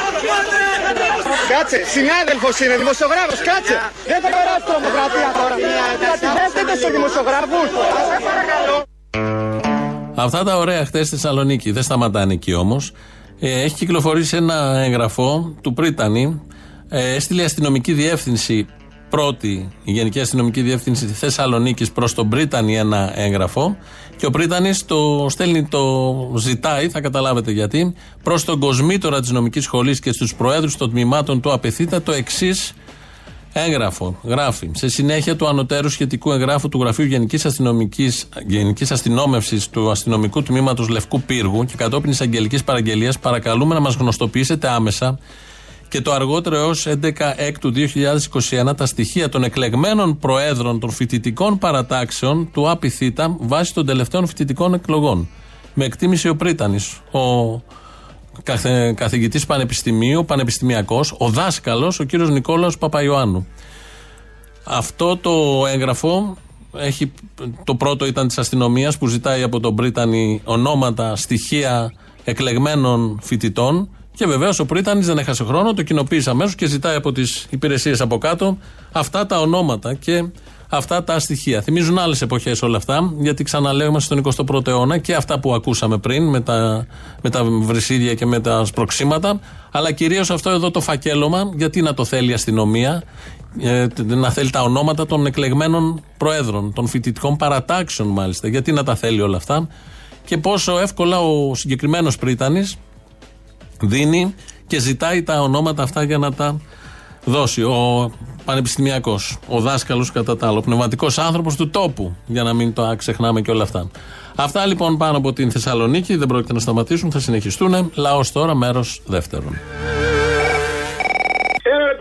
Κάτσε, συνάδελφος είναι, δημοσιογράφος, κάτσε. Δεν θα περάσει τρομοκρατία τώρα. Κατηγορέστε στου δημοσιογράφους. Σε παρακαλώ. Αυτά τα ωραία χτε στη Θεσσαλονίκη δεν σταματάνε εκεί όμως. Ε, έχει κυκλοφορήσει ένα έγγραφο του Πρίτανη. Ε, έστειλε η αστυνομική διεύθυνση πρώτη, η Γενική Αστυνομική Διεύθυνση Θεσσαλονίκης προς τον Πρίτανη ένα έγγραφο. Και ο Πρίτανης το στέλνει, το ζητάει, θα καταλάβετε γιατί, προς τον κοσμήτορα της νομική σχολής και στους προέδρους των τμήματων του απευθύτα το εξής έγγραφο. Γράφει. Σε συνέχεια του ανωτέρου σχετικού εγγράφου του Γραφείου Γενικής Αστυνομικής, Γενικής Αστυνόμευσης του Αστυνομικού Τμήματος Λευκού Πύργου και κατόπιν εισαγγελικής παραγγελίας, παρακαλούμε να μας γνωστοποιήσετε άμεσα και το αργότερο έως 11 Έκτου 2021 τα στοιχεία των εκλεγμένων προέδρων των φοιτητικών παρατάξεων του ΑΠΙΘΙΤΑ βάσει των τελευταίων φοιτητικών εκλογών. Με εκτίμηση ο Πρίτανης, ο καθε, καθηγητής πανεπιστημίου, πανεπιστημιακός, ο δάσκαλος, ο κύριος Νικόλαο Παπαϊωάννου. Αυτό το έγγραφο έχει, το πρώτο ήταν της αστυνομίας που ζητάει από τον Πρίτανη ονόματα, στοιχεία εκλεγμένων φοιτητών. Και βεβαίως ο Πρίτανης δεν έχασε χρόνο, το κοινοποίησε αμέσως και ζητάει από τις υπηρεσίες από κάτω αυτά τα ονόματα και αυτά τα στοιχεία. Θυμίζουν άλλες εποχές όλα αυτά, γιατί ξαναλέω είμαστε στον 21ο αιώνα και αυτά που ακούσαμε πριν με τα, με τα βρυσίδια και με τα σπροξήματα, αλλά κυρίως αυτό εδώ το φακέλωμα, γιατί να το θέλει η αστυνομία, ε, να θέλει τα ονόματα των εκλεγμένων προέδρων, των φοιτητικών παρατάξεων μάλιστα. Γιατί να τα θέλει όλα αυτά και πόσο εύκολα ο συγκεκριμένος Πρίτανης δίνει και ζητάει τα ονόματα αυτά για να τα δώσει. Ο πανεπιστημιακός, ο δάσκαλος κατά τα άλλο, πνευματικός άνθρωπος του τόπου, για να μην το ξεχνάμε και όλα αυτά. Αυτά λοιπόν πάνω από την Θεσσαλονίκη δεν πρόκειται να σταματήσουν, θα συνεχιστούν. Λαός τώρα, μέρος δεύτερον.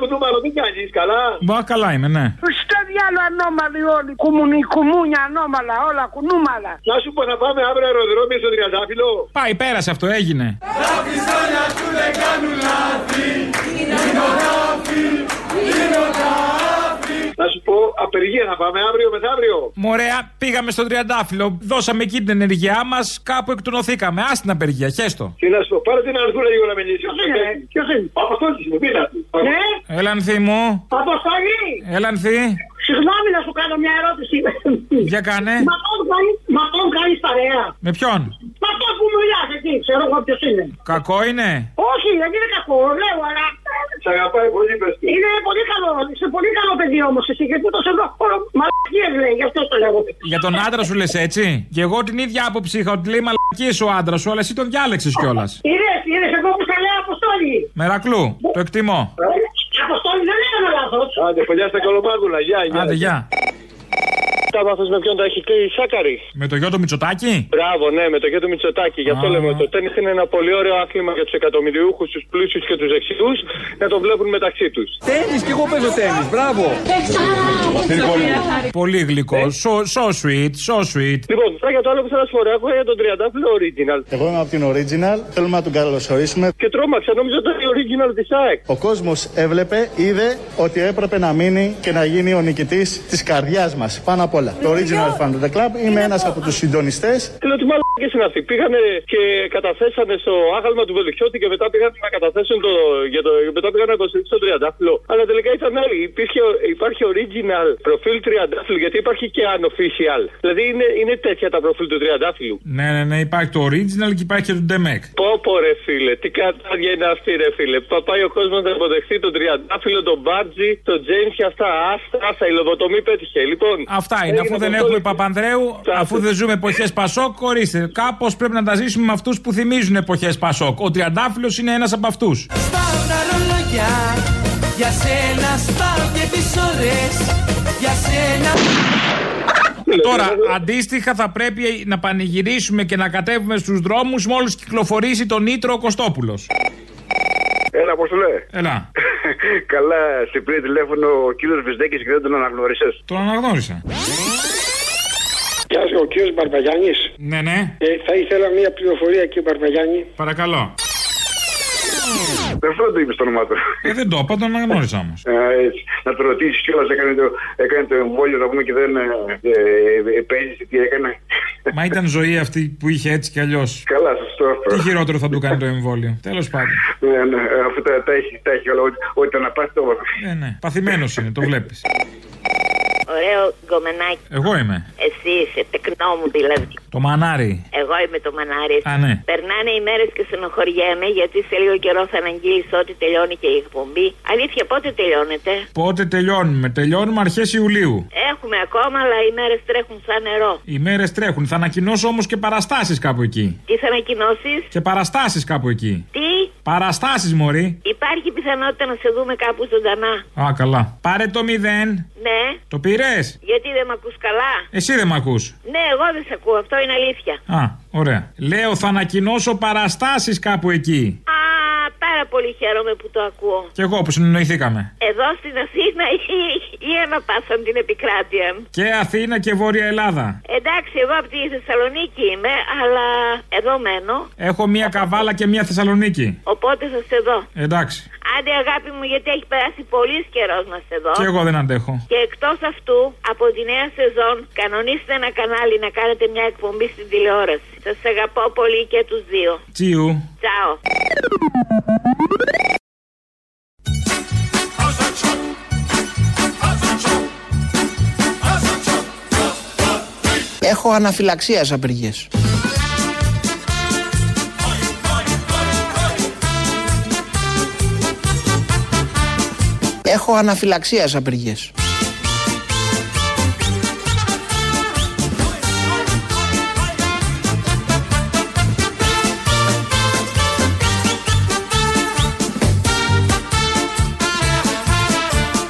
Έλα ρε κουτούμαλο, τι κάνεις, καλά. Μα καλά είμαι, ναι. Στο διάλο ανώμαλοι όλοι. Κουμουνι, κουμούνια ανώμαλα, όλα κουνούμαλα. Να σου πω να πάμε αύριο αεροδρόμιο στο Τριαντάφυλλο. Πάει, πέρασε αυτό, έγινε. Τα πιστόλια του δεν κάνουν λάθη Είναι ο τάφι, είναι ο τάφι Να σου πω, απεργία να πάμε αύριο μεθαύριο. Μωρέα, πήγαμε στον Τριαντάφυλλο, δώσαμε εκεί την ενεργειά μας, κάπου εκτονοθήκαμε. Α την απεργία, χέστο. Τι να σου πω, πάρε την αρθούρα λίγο να με λύσει. Ποιος είναι, Αποστόλης είναι, πήρα. Ναι, Έλανθη μου, Αποστολή. έλανθη. Συγγνώμη να σου κάνω μια ερώτηση. Για κάνε. Μα τον κάνεις, μα τον κάνεις παρέα. Με ποιον; Μα αυτό που μιλάς εκεί, ξέρω εγώ ποιος είναι. Κακό είναι; Όχι, δεν είναι κακό, λέω, αλλά... Σ' αγαπάει πολύ, πες του. Είναι πολύ καλό, είσαι πολύ καλό παιδί όμως εσύ, γιατί το εδώ χώρο μαλακίες λέει, γι' αυτό το λέω. Για τον άντρα σου λες έτσι; Και εγώ την ίδια άποψη είχα ότι λέει μαλακίες ο άντρας σου, αλλά εσύ τον διάλεξες κιόλας. Είδες, είδες εγώ που στα λέω Αποστόλη. Μερακλού, το εκτιμώ. Αποστόλη δεν έκανα λάθος. Άντε, φιλιά στα κολομάγουλα, γεια, γεια. Άντε, γεια. Τα βάθος με ποιον τα έχει κλείσει, Σάκαρη. Με το γιο του Μητσοτάκη; Μπράβο, ναι, με το γιο του Μητσοτάκη. Γι' αυτό Α. λέμε ότι το τέννη είναι ένα πολύ ωραίο άθλημα για τους εκατομμυριούχους, τους πλούσιους και τους δεξιούς να το βλέπουν μεταξύ τους. Τέννη και εγώ παίζω τέννη, μπράβο. Πολύ γλυκό. So, so sweet, so sweet. Λοιπόν, τώρα για το άλλο που θέλω να σου πω, έχω για τον Τριαντάφυλλο Original. Εγώ είμαι από την Original. Θέλουμε να τον καλωσορίσουμε. Και τρόμαξα, νόμιζα ότι ήταν η Original της ΑΕΚ. Ο κόσμος έβλεπε, είδε ότι έπρεπε να μείνει και να γίνει ο νικητής της καρδιάς μας. Πάνω απ' όλα. Το Original Fan of the Club. Είμαι ένας από τους συντονιστές. Λέω ότι μάλλον είναι αυτοί. Πήγανε και καταθέσανε στο άγαλμα του Βελουχιώτη και μετά πήγαν να καταθέσουν το. Για το μετά πήγαν να υποστηρίξουν το Τριαντάφυλλο. Αλλά τελικά ήταν άλλοι. Υπήρχε, υπάρχει original προφίλ Τριαντάφυλλου γιατί υπάρχει και unofficial. Δηλαδή είναι, είναι τέτοια τα προφίλ του Τριαντάφυλλου. Ναι, ναι, ναι, υπάρχει το original και υπάρχει και το Ντεμεκ. Πω πω ρε φίλε, τι κατάδια είναι αυτή ρε φίλε. Πα- Πάει ο κόσμος να υποδεχθεί τον Τριαντάφυλλο, τον Μπάρτζι, τον Τζέιμς και αυτά. Άστα, άστα, η λογοτομή πέτυχε. Λοιπόν, Αυτά είναι. Αφού έγινε δεν αυτό έχουμε το- Παπανδρέου, αφού δεν ζούμε εποχές Πασόκ, ορίστε. Κάπως πρέπει να τα ζήσουμε με αυτούς που θυμίζουν εποχές Πασόκ. Ο Τριαντάφυλλος είναι ένας από αυτούς. Σπάω τα ρολογιά Για σένα σπάω και τις ώρες Για σένα Τώρα, αντίστοιχα, θα πρέπει να πανηγυρίσουμε και να κατέβουμε στους δρόμους μόλις κυκλοφορήσει το Νίτρο Κωστόπουλος. Έλα, πώς το λέει. Έλα, *laughs* Καλά, σε πήρε τηλέφωνο ο κύριος Βυσδέκης και δεν τον αναγνώρισες. τον αναγνώρισα. Γεια σα, ο κύριος Μπαρμπαγιάννης. Ναι, ναι. Ε, θα ήθελα μια πληροφορία, κύριε Μπαρμπαγιάννη. Παρακαλώ. Αυτό το είπε στο όνομά του. Ε, δεν το είπα, τον αναγνώρισα όμως. Ε, έτσι. Να το ρωτήσεις κιόλας, έκανε το, έκανε το εμβόλιο να πούμε και δεν ε, ε, επένδυσε τι έκανε. Μα ήταν ζωή αυτή που είχε έτσι κι αλλιώς. Καλά, σωστό αυτό. Τι χειρότερο θα του κάνει το εμβόλιο. Τέλος πάντων. Ναι, ναι, αφού τα, τα έχει, τα έχει όλα, ό,τι- ό,τι τα να πας το Ναι, ναι. Παθημένος είναι, το βλέπεις. Ωραίο γκομενάκι. Εγώ είμαι. Εσύ είσαι, τεκνό μου δηλαδή. Το μανάρι. Εγώ είμαι το μανάρι. Α, ναι. Περνάνε οι μέρες και στενοχωριέμαι γιατί σε λίγο καιρό θα αναγγείλεις ότι τελειώνει και η εκπομπή. Αλήθεια, πότε τελειώνεται; Πότε τελειώνουμε; Τελειώνουμε αρχές Ιουλίου. Έχουμε ακόμα, αλλά οι μέρες τρέχουν σαν νερό. Οι μέρες τρέχουν. Θα ανακοινώσω όμως και παραστάσεις κάπου εκεί. Τι θα ανακοινώσεις, Και παραστάσεις κάπου εκεί. Τι, Παραστάσεις, Μωρή. υπάρχει πιθανότητα να σε δούμε κάπου ζωντανά. Α, καλά. Πάρε το μηδέν. Ναι, Το πήρες; γιατί δεν με ακούς καλά; Εσύ δεν μ' ακούς. Ναι, εγώ δεν σε ακούω, αυτό είναι αλήθεια. Α, ωραία. Λέω θα ανακοινώσω παραστάσεις κάπου εκεί. Α, πάρα πολύ χαίρομαι που το ακούω. Κι εγώ που συνεννοηθήκαμε. Εδώ στην Αθήνα ή, ή ένα πάσαν την επικράτεια. Και Αθήνα και Βόρεια Ελλάδα. Εντάξει, εγώ από τη Θεσσαλονίκη είμαι, αλλά εδώ μένω. Έχω μία καβάλα και μία Θεσσαλονίκη. Οπότε θα σε δω. Εντάξει. Άντε αγάπη μου, γιατί έχει περάσει πολύς καιρός να σε δω. Και εγώ δεν αντέχω. Και εκτός αυτού, από τη νέα σεζόν, κανονίστε ένα κανάλι να κάνετε μια εκπομπή στην τηλεόραση. Σας αγαπώ πολύ και τους δύο. Τσιου. Τσάω. Έχω αναφυλαξία σε απεργίες. Έχω αναφυλαξία σε απεργίες.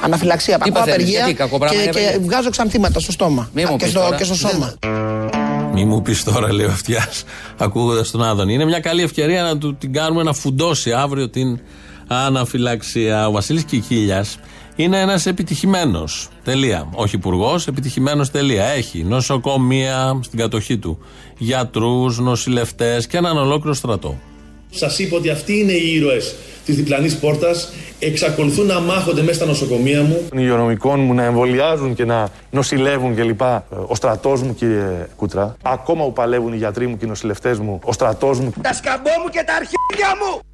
Αναφυλαξία. Πάω παθαίνεις, απεργία γιατί, κακό πράγμα και, είναι και απεργία; βγάζω ξανθήματα στο στόμα Μη μου και, πεις στο, τώρα. και στο σώμα. Μη μου πεις τώρα, λέει ο αυτιάς, ακούγοντας τον Άδωνη. Είναι μια καλή ευκαιρία να του την κάνουμε να φουντώσει αύριο την αναφυλαξία. Ο Βασίλης Κικίλια είναι ένας επιτυχημένος. Τελεία. Όχι υπουργός, επιτυχημένος. Τελεία. Έχει νοσοκομεία στην κατοχή του, γιατρούς, νοσηλευτές και έναν ολόκληρο στρατό. Σας είπα ότι αυτοί είναι οι ήρωες της διπλανής πόρτας. Εξακολουθούν να μάχονται μέσα στα νοσοκομεία μου. Των υγειονομικών μου να εμβολιάζουν και να νοσηλεύουν κλπ. Ο στρατός μου, κύριε Κούτρα. Ακόμα που παλεύουν οι γιατροί μου και οι νοσηλευτές μου. Ο στρατός μου. Τα σκαμπό μου και τα αρχίδια μου!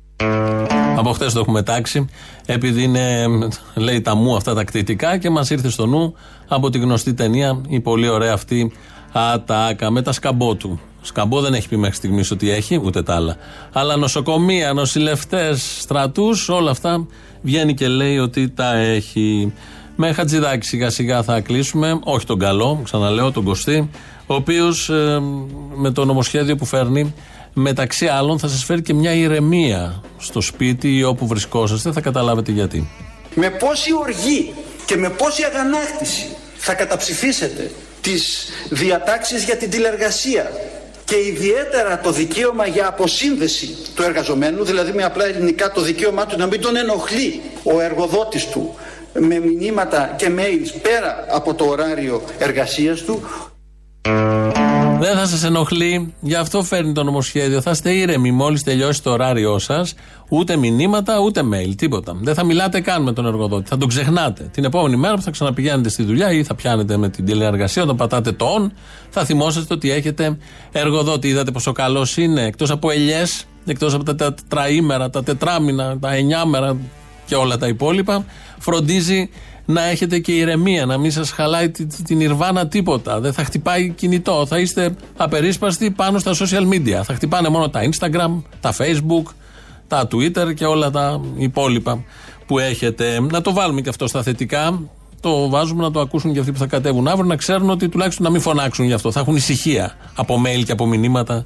Από χτε το έχουμε τάξει, επειδή είναι, λέει τα μου αυτά τα κτητικά και μας ήρθε στο νου από τη γνωστή ταινία η πολύ ωραία αυτή Ατάκα με τα σκαμπό του. Σκαμπό δεν έχει πει μέχρι στιγμής ότι έχει, ούτε τα άλλα. Αλλά νοσοκομεία, νοσηλευτές, στρατούς, όλα αυτά βγαίνει και λέει ότι τα έχει. Με χατζηδάκι σιγά σιγά θα κλείσουμε. Όχι τον καλό, ξαναλέω, τον Κωστή, ο οποίος με το νομοσχέδιο που φέρνει μεταξύ άλλων θα σας φέρει και μια ηρεμία στο σπίτι ή όπου βρισκόσαστε, θα καταλάβετε γιατί. Με πόση οργή και με πόση αγανάκτηση θα καταψηφίσετε τις διατάξεις για την τηλεργασία και ιδιαίτερα το δικαίωμα για αποσύνδεση του εργαζομένου, δηλαδή με απλά ελληνικά το δικαίωμά του να μην τον ενοχλεί ο εργοδότης του με μηνύματα και mails πέρα από το ωράριο εργασίας του Δεν θα σας ενοχλεί, γι' αυτό φέρνει το νομοσχέδιο. Θα είστε ήρεμοι μόλις τελειώσει το ωράριό σας. Ούτε μηνύματα, ούτε mail, τίποτα. Δεν θα μιλάτε καν με τον εργοδότη. Θα τον ξεχνάτε. Την επόμενη μέρα που θα ξαναπηγαίνετε στη δουλειά ή θα πιάνετε με την τηλεεργασία, όταν πατάτε το on, θα θυμόσαστε ότι έχετε εργοδότη. Είδατε πόσο καλός είναι. Εκτός από ελιές, εκτός από τα τετραήμερα, τα τετράμινα, τα εννιάμερα και όλα τα υπόλοιπα, φροντίζει να έχετε και ηρεμία, να μην σας χαλάει τη- τη- την Ιρβάνα τίποτα. Δεν θα χτυπάει κινητό. Θα είστε απερίσπαστοι πάνω στα social media. Θα χτυπάνε μόνο τα Instagram, τα Facebook, τα Twitter και όλα τα υπόλοιπα που έχετε. Να το βάλουμε και αυτό στα θετικά. Το βάζουμε να το ακούσουν και αυτοί που θα κατέβουν αύριο, να ξέρουν ότι τουλάχιστον να μην φωνάξουν γι' αυτό. Θα έχουν ησυχία από mail και από μηνύματα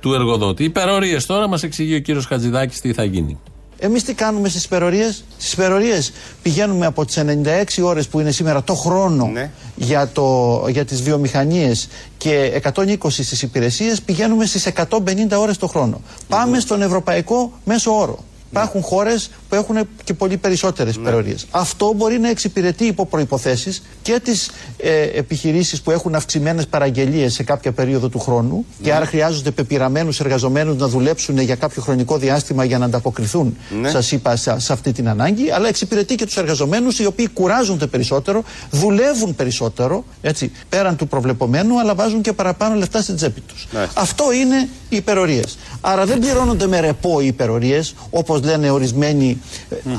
του εργοδότη. Υπερορίες τώρα μας εξηγεί ο κύριος Χατζηδάκης τι θα γίνει. Εμείς τι κάνουμε στις υπερορίες; Στις υπερορίες πηγαίνουμε από τις 96 ώρες που είναι σήμερα το χρόνο για, το, για τις βιομηχανίες και 120 στις υπηρεσίες πηγαίνουμε στις 150 ώρες το χρόνο. Πάμε στον ευρωπαϊκό μέσο όρο. Υπάρχουν χώρες που έχουν και πολύ περισσότερες υπερορίε. Αυτό μπορεί να εξυπηρετεί υπό προποθέσει και τις ε, επιχειρήσεις που έχουν αυξημένες παραγγελίες σε κάποια περίοδο του χρόνου και άρα χρειάζονται πεπειραμένους εργαζομένους να δουλέψουν για κάποιο χρονικό διάστημα για να ανταποκριθούν, Ναι. σας είπα, σε, σε αυτή την ανάγκη. Αλλά εξυπηρετεί και τους εργαζομένους οι οποίοι κουράζονται περισσότερο, δουλεύουν περισσότερο, έτσι, πέραν του προβλεπωμένου, αλλά βάζουν και παραπάνω λεφτά στην τσέπη τους. Αυτό είναι οι υπερορίες. Άρα δεν πληρώνονται με ρεπό οι υπερορίες, όπως λένε ορισμένοι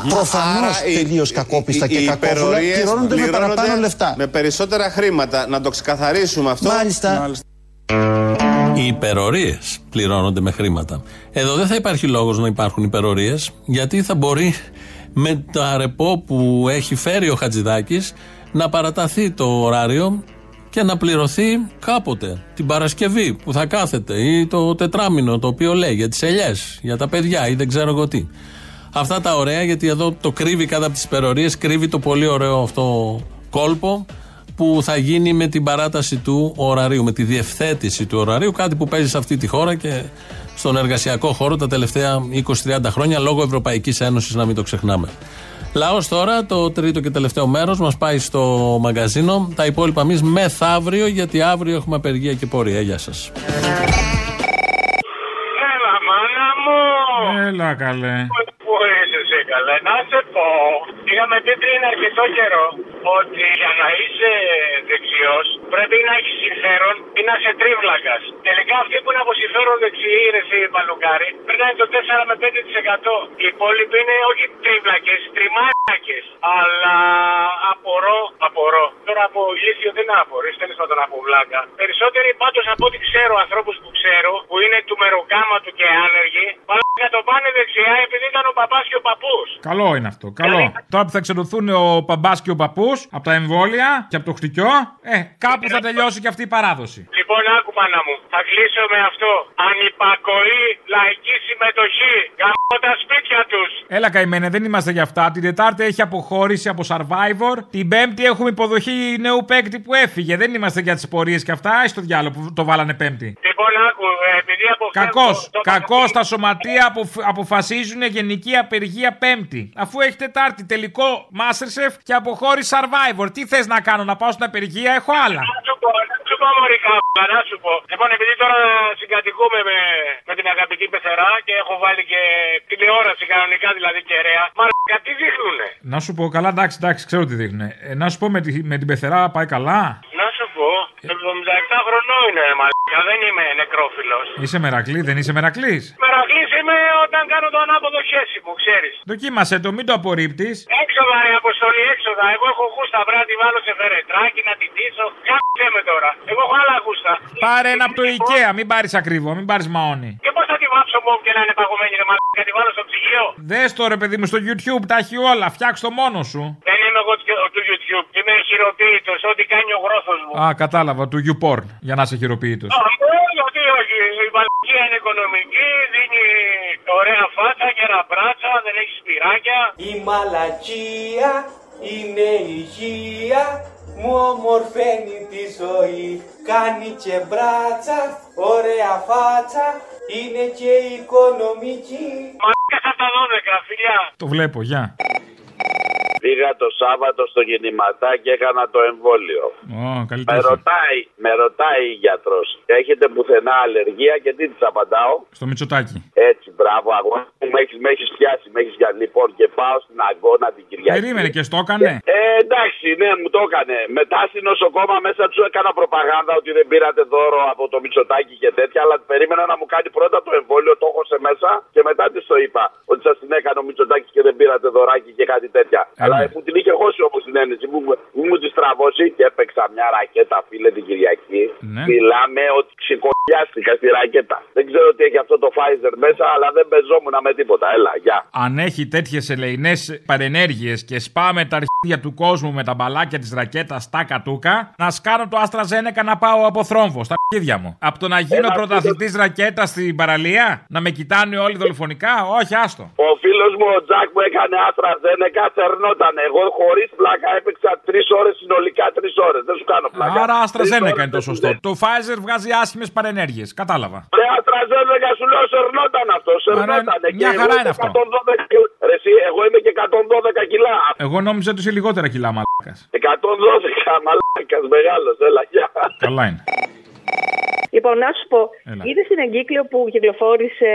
προφανώς Άρα οι- τελείως κακόπιστα οι- και οι κακόβουλα. υπερορίες Πληρώνονται με πληρώνονται παραπάνω λεφτά. Με περισσότερα χρήματα. Να το ξεκαθαρίσουμε αυτό. Μάλιστα. Οι υπερορίες πληρώνονται με χρήματα. Εδώ δεν θα υπάρχει λόγος να υπάρχουν υπερορίες, γιατί θα μπορεί με το αρεπό που έχει φέρει ο Χατζηδάκης να παραταθεί το ωράριο και να πληρωθεί κάποτε την Παρασκευή που θα κάθεται ή το τετράμινο το οποίο λέει για τις ελιές, για τα παιδιά ή δεν ξέρω εγώ τι. Αυτά τα ωραία γιατί εδώ το κρύβει κάτω από τις υπερορίες, κρύβει το πολύ ωραίο αυτό κόλπο που θα γίνει με την παράταση του ωραρίου, με τη διευθέτηση του ωραρίου, κάτι που παίζει σε αυτή τη χώρα και στον εργασιακό χώρο τα τελευταία 20-30 χρόνια λόγω Ευρωπαϊκής Ένωσης να μην το ξεχνάμε. Λαός τώρα, το τρίτο και τελευταίο μέρος μας πάει στο μαγκαζίνο. Τα υπόλοιπα εμείς μεθαύριο, γιατί αύριο έχουμε απεργία και πορεία. Γεια σας. Έλα, μάνα μου! Έλα καλέ. Πού είσαι εσύ, καλέ. Να σε πω. Είχαμε πει πριν αρκετό καιρό ότι για να είσαι δεξιό πρέπει να έχει συμφέρον ή να είσαι τρίβλακα. Τελικά αυτοί που είναι από συμφέρον δεξιοί, ρε εσύ παλουκάρι, περνάνε το 4 με 5%. Οι υπόλοιποι είναι όχι τρίβλακε, τριμάρακε. Αλλά απορώ, απορώ. Τώρα από ηλίθιο δεν απορρεί, τέλο πάντων από βλάκα. Περισσότεροι πάντω από ό,τι ξέρω, ανθρώπου που ξέρω, που είναι του μεροκάματου και άνεργοι, παλάκα το πάνε δεξιά επειδή ήταν ο παπάς και ο παππούς. Καλό είναι αυτό. Καλό. Τώρα που θα ξενωθούν ο παμπάς και ο παππούς από τα εμβόλια και από το χτυκιό, ε, κάπου θα τελειώσει και αυτή η παράδοση. Λοιπόν, άκου μάνα μου. Θα κλείσω με αυτό. Ανυπακοή, λαϊκή συμμετοχή. Γαμώ τα σπίτια τους. Έλα καημένε, δεν είμαστε για αυτά. Την Τετάρτη έχει αποχώρηση από Survivor. Την Πέμπτη έχουμε υποδοχή νέου παίκτη που έφυγε. Δεν είμαστε για τις πορείες και αυτά. Έχει το διάλογο που το βάλανε Πέμπτη. Λοιπόν, άκου, ε, επειδή αποφεύγω. Κακός. το- Κακός τα σωματεία αποφ- αποφασίζουν γενική απεργία Πέμπτη. Αφού έχει Τετάρτη τελικό Masterchef και αποχώρηση Survivor. Τι θες να κάνω, να πάω στην απεργία, έχω άλλα. Να σου πω, να σου πω μωρή κάπα, να σου πω. Λοιπόν, επειδή τώρα συγκατοικούμε με, με την αγαπητή πεθερά και έχω βάλει και τηλεόραση κανονικά δηλαδή κεραία. Μα τι δείχνουνε; Να σου πω, καλά, εντάξει, εντάξει, ξέρω τι δείχνουν. Ε, να σου πω με, τη, με την πεθερά πάει καλά; Να σου πω, 77 χρονών είναι μαλάκα, δεν είμαι νεκρόφιλος. Είσαι μερακλή, δεν είσαι μερακλής; Μερακλής είμαι όταν κάνω το ανάποδο χέρι μου, ξέρεις. Δοκίμασε το, μην το απορρίπτεις. Έξοδα ρε αποστολή, έξοδα. Εγώ έχω γούστα, πρέπει να τη βάλω σε φερετράκι, να τη ντύσω. Κάτσε με τώρα. Εγώ έχω άλλα γούστα. Πάρε ένα από το IKEA, μην πάρεις ακριβό, μην πάρεις μαόνι. Και πώς θα τη βάψω μόνο και να είναι παγωμένη ρε μαλάκα, τη βάλω στο ψυγείο; Δες το ρε παιδί μου στο YouTube, τα έχει όλα, φτιάξ το μόνος σου. Δεν είμαι εγώ του του YouTube, είμαι χειροποίητος, ό,τι κάνει ο γρόθος μου. Α, κατάλαβα, του YouPorn, για να είσαι χειροποίητος. Α, ναι, γιατί όχι, η μαλακία είναι οικονομική, δίνει ωραία φάτσα, γεραπράτσα, δεν έχει σπυράκια. Η μαλακία είναι υγεία μου ομορφαίνει τη ζωή Κάνει και μπράτσα, ωραία φάτσα Είναι και οικονομική Μαλάκα θα τα δώδεκα, φιλιά. Το βλέπω, γεια. Πήγα το Σάββατο στο γεννηματάκι και έκανα το εμβόλιο. Ω, καλή Με τύχη. ρωτάει, με ρωτάει η γιατρός, έχετε πουθενά αλλεργία και τι της απαντάω. Στο Μητσοτάκι. Έτσι, μπράβο, αγώνα μου, με έχεις με έχεις πιάσει, με έχεις για λοιπόν και πάω στην αγώνα την Κυριακή. Περίμενε και στο έκανε; Ε, εντάξει, ναι, μου το έκανε. Μετά στην νοσοκόμα μέσα του έκανα προπαγάνδα ότι δεν πήρατε δώρο από το Μητσοτάκι και τέτοια, αλλά περίμενα να μου κάνει πρώτα το εμβόλιο, το έχω σε μέσα και μετά της το είπα. Ότι σας την έκανε ο Μητσοτάκι και δεν πήρατε δωράκι και κάτι τέτοια. Αλλά μου την είχε χώσει όμως την ένεση, μου, μου, μου τη στραβώσει και έπαιξα μια ρακέτα, φίλε την Κυριακή. Ναι. Μιλάμε ότι ξυκολιάστηκα στη ρακέτα. Δεν ξέρω τι έχει αυτό το Pfizer μέσα, αλλά δεν πεζόμουν με τίποτα. Έλα, γεια. Αν έχει τέτοιες ελεηνές παρενέργειες και σπάμε τα αρχίδια του κόσμου με τα μπαλάκια της ρακέτας στα κατούκα, να σκάνω το Άστρα Ζένεκα να πάω από θρόμβο στα αρχίδια μου. Από το να γίνω Ένα πρωταθλητής ρακέτας στην παραλία, να με κοιτάνε όλοι δολοφονικά, όχι, άστο. Ο φίλος μου ο Τζακ μου έκανε άστρα Ζένεκα, θερνόταν. Εγώ χωρίς πλάκα έπαιξα τρεις ώρες συνολικά, τρεις ώρες. Δεν σου κάνω πλάκα. Άρα Άστρα Τρεις Ζένεκα ώρες είναι το σωστό. Το Pfizer βγάζει άσχημες παρενέργειες. Κατάλαβα. Ρε άστρα Ζένεκα σου λέω σερνόταν αυτό. Σερνόταν. μια χαρά είναι αυτό. Ρε, εσύ, εγώ είμαι και 112 κιλά. Εγώ νόμιζα ότι είσαι λιγότερα κιλά, μαλάκας. 112 μαλάκας, μεγάλος, έλα, γεια. Καλά είναι. Λοιπόν, να σου πω, Έλα. είδες την εγκύκλιο που κυκλοφόρησε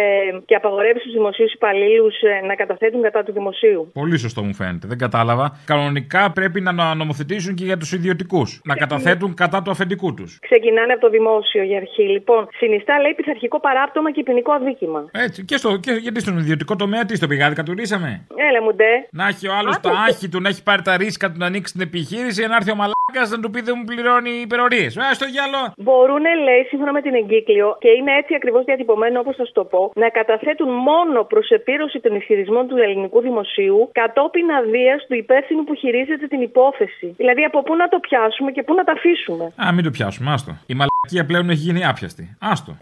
και απαγορεύει στους δημοσίους υπαλλήλους να καταθέτουν κατά του δημοσίου; Πολύ σωστό μου φαίνεται. Δεν κατάλαβα. Κανονικά πρέπει να νομοθετήσουν και για τους ιδιωτικούς. Να καταθέτουν κατά του αφεντικού τους. Ξεκινάνε από το δημόσιο για αρχή. Λοιπόν, συνιστά λέει πειθαρχικό παράπτωμα και ποινικό αδίκημα. Έτσι. Και, στο, και γιατί στον ιδιωτικό τομέα, τι στο πηγάδι κατουρίσαμε; Έλα μου ντε. Να έχει ο άλλος Άκου. τα άχη του να έχει πάρει τα ρίσκα του να ανοίξει την επιχείρηση, να έρθει ο μαλάκας να του πει δεν μου πληρώνει υπερορίες. Α στο γυαλό. Μπορούν, λέει, σύμφωνα με την εγκύκλιο, και είναι έτσι ακριβώς διατυπωμένο όπως θα σου το πω, να καταθέτουν μόνο προς επίρρωση των ισχυρισμών του ελληνικού δημοσίου κατόπιν αδείας του υπεύθυνου που χειρίζεται την υπόθεση. Δηλαδή από πού να το πιάσουμε και πού να τα αφήσουμε; Α, μην το πιάσουμε, άστο. Η μαλακία πλέον έχει γίνει άπιαστη. Άστο.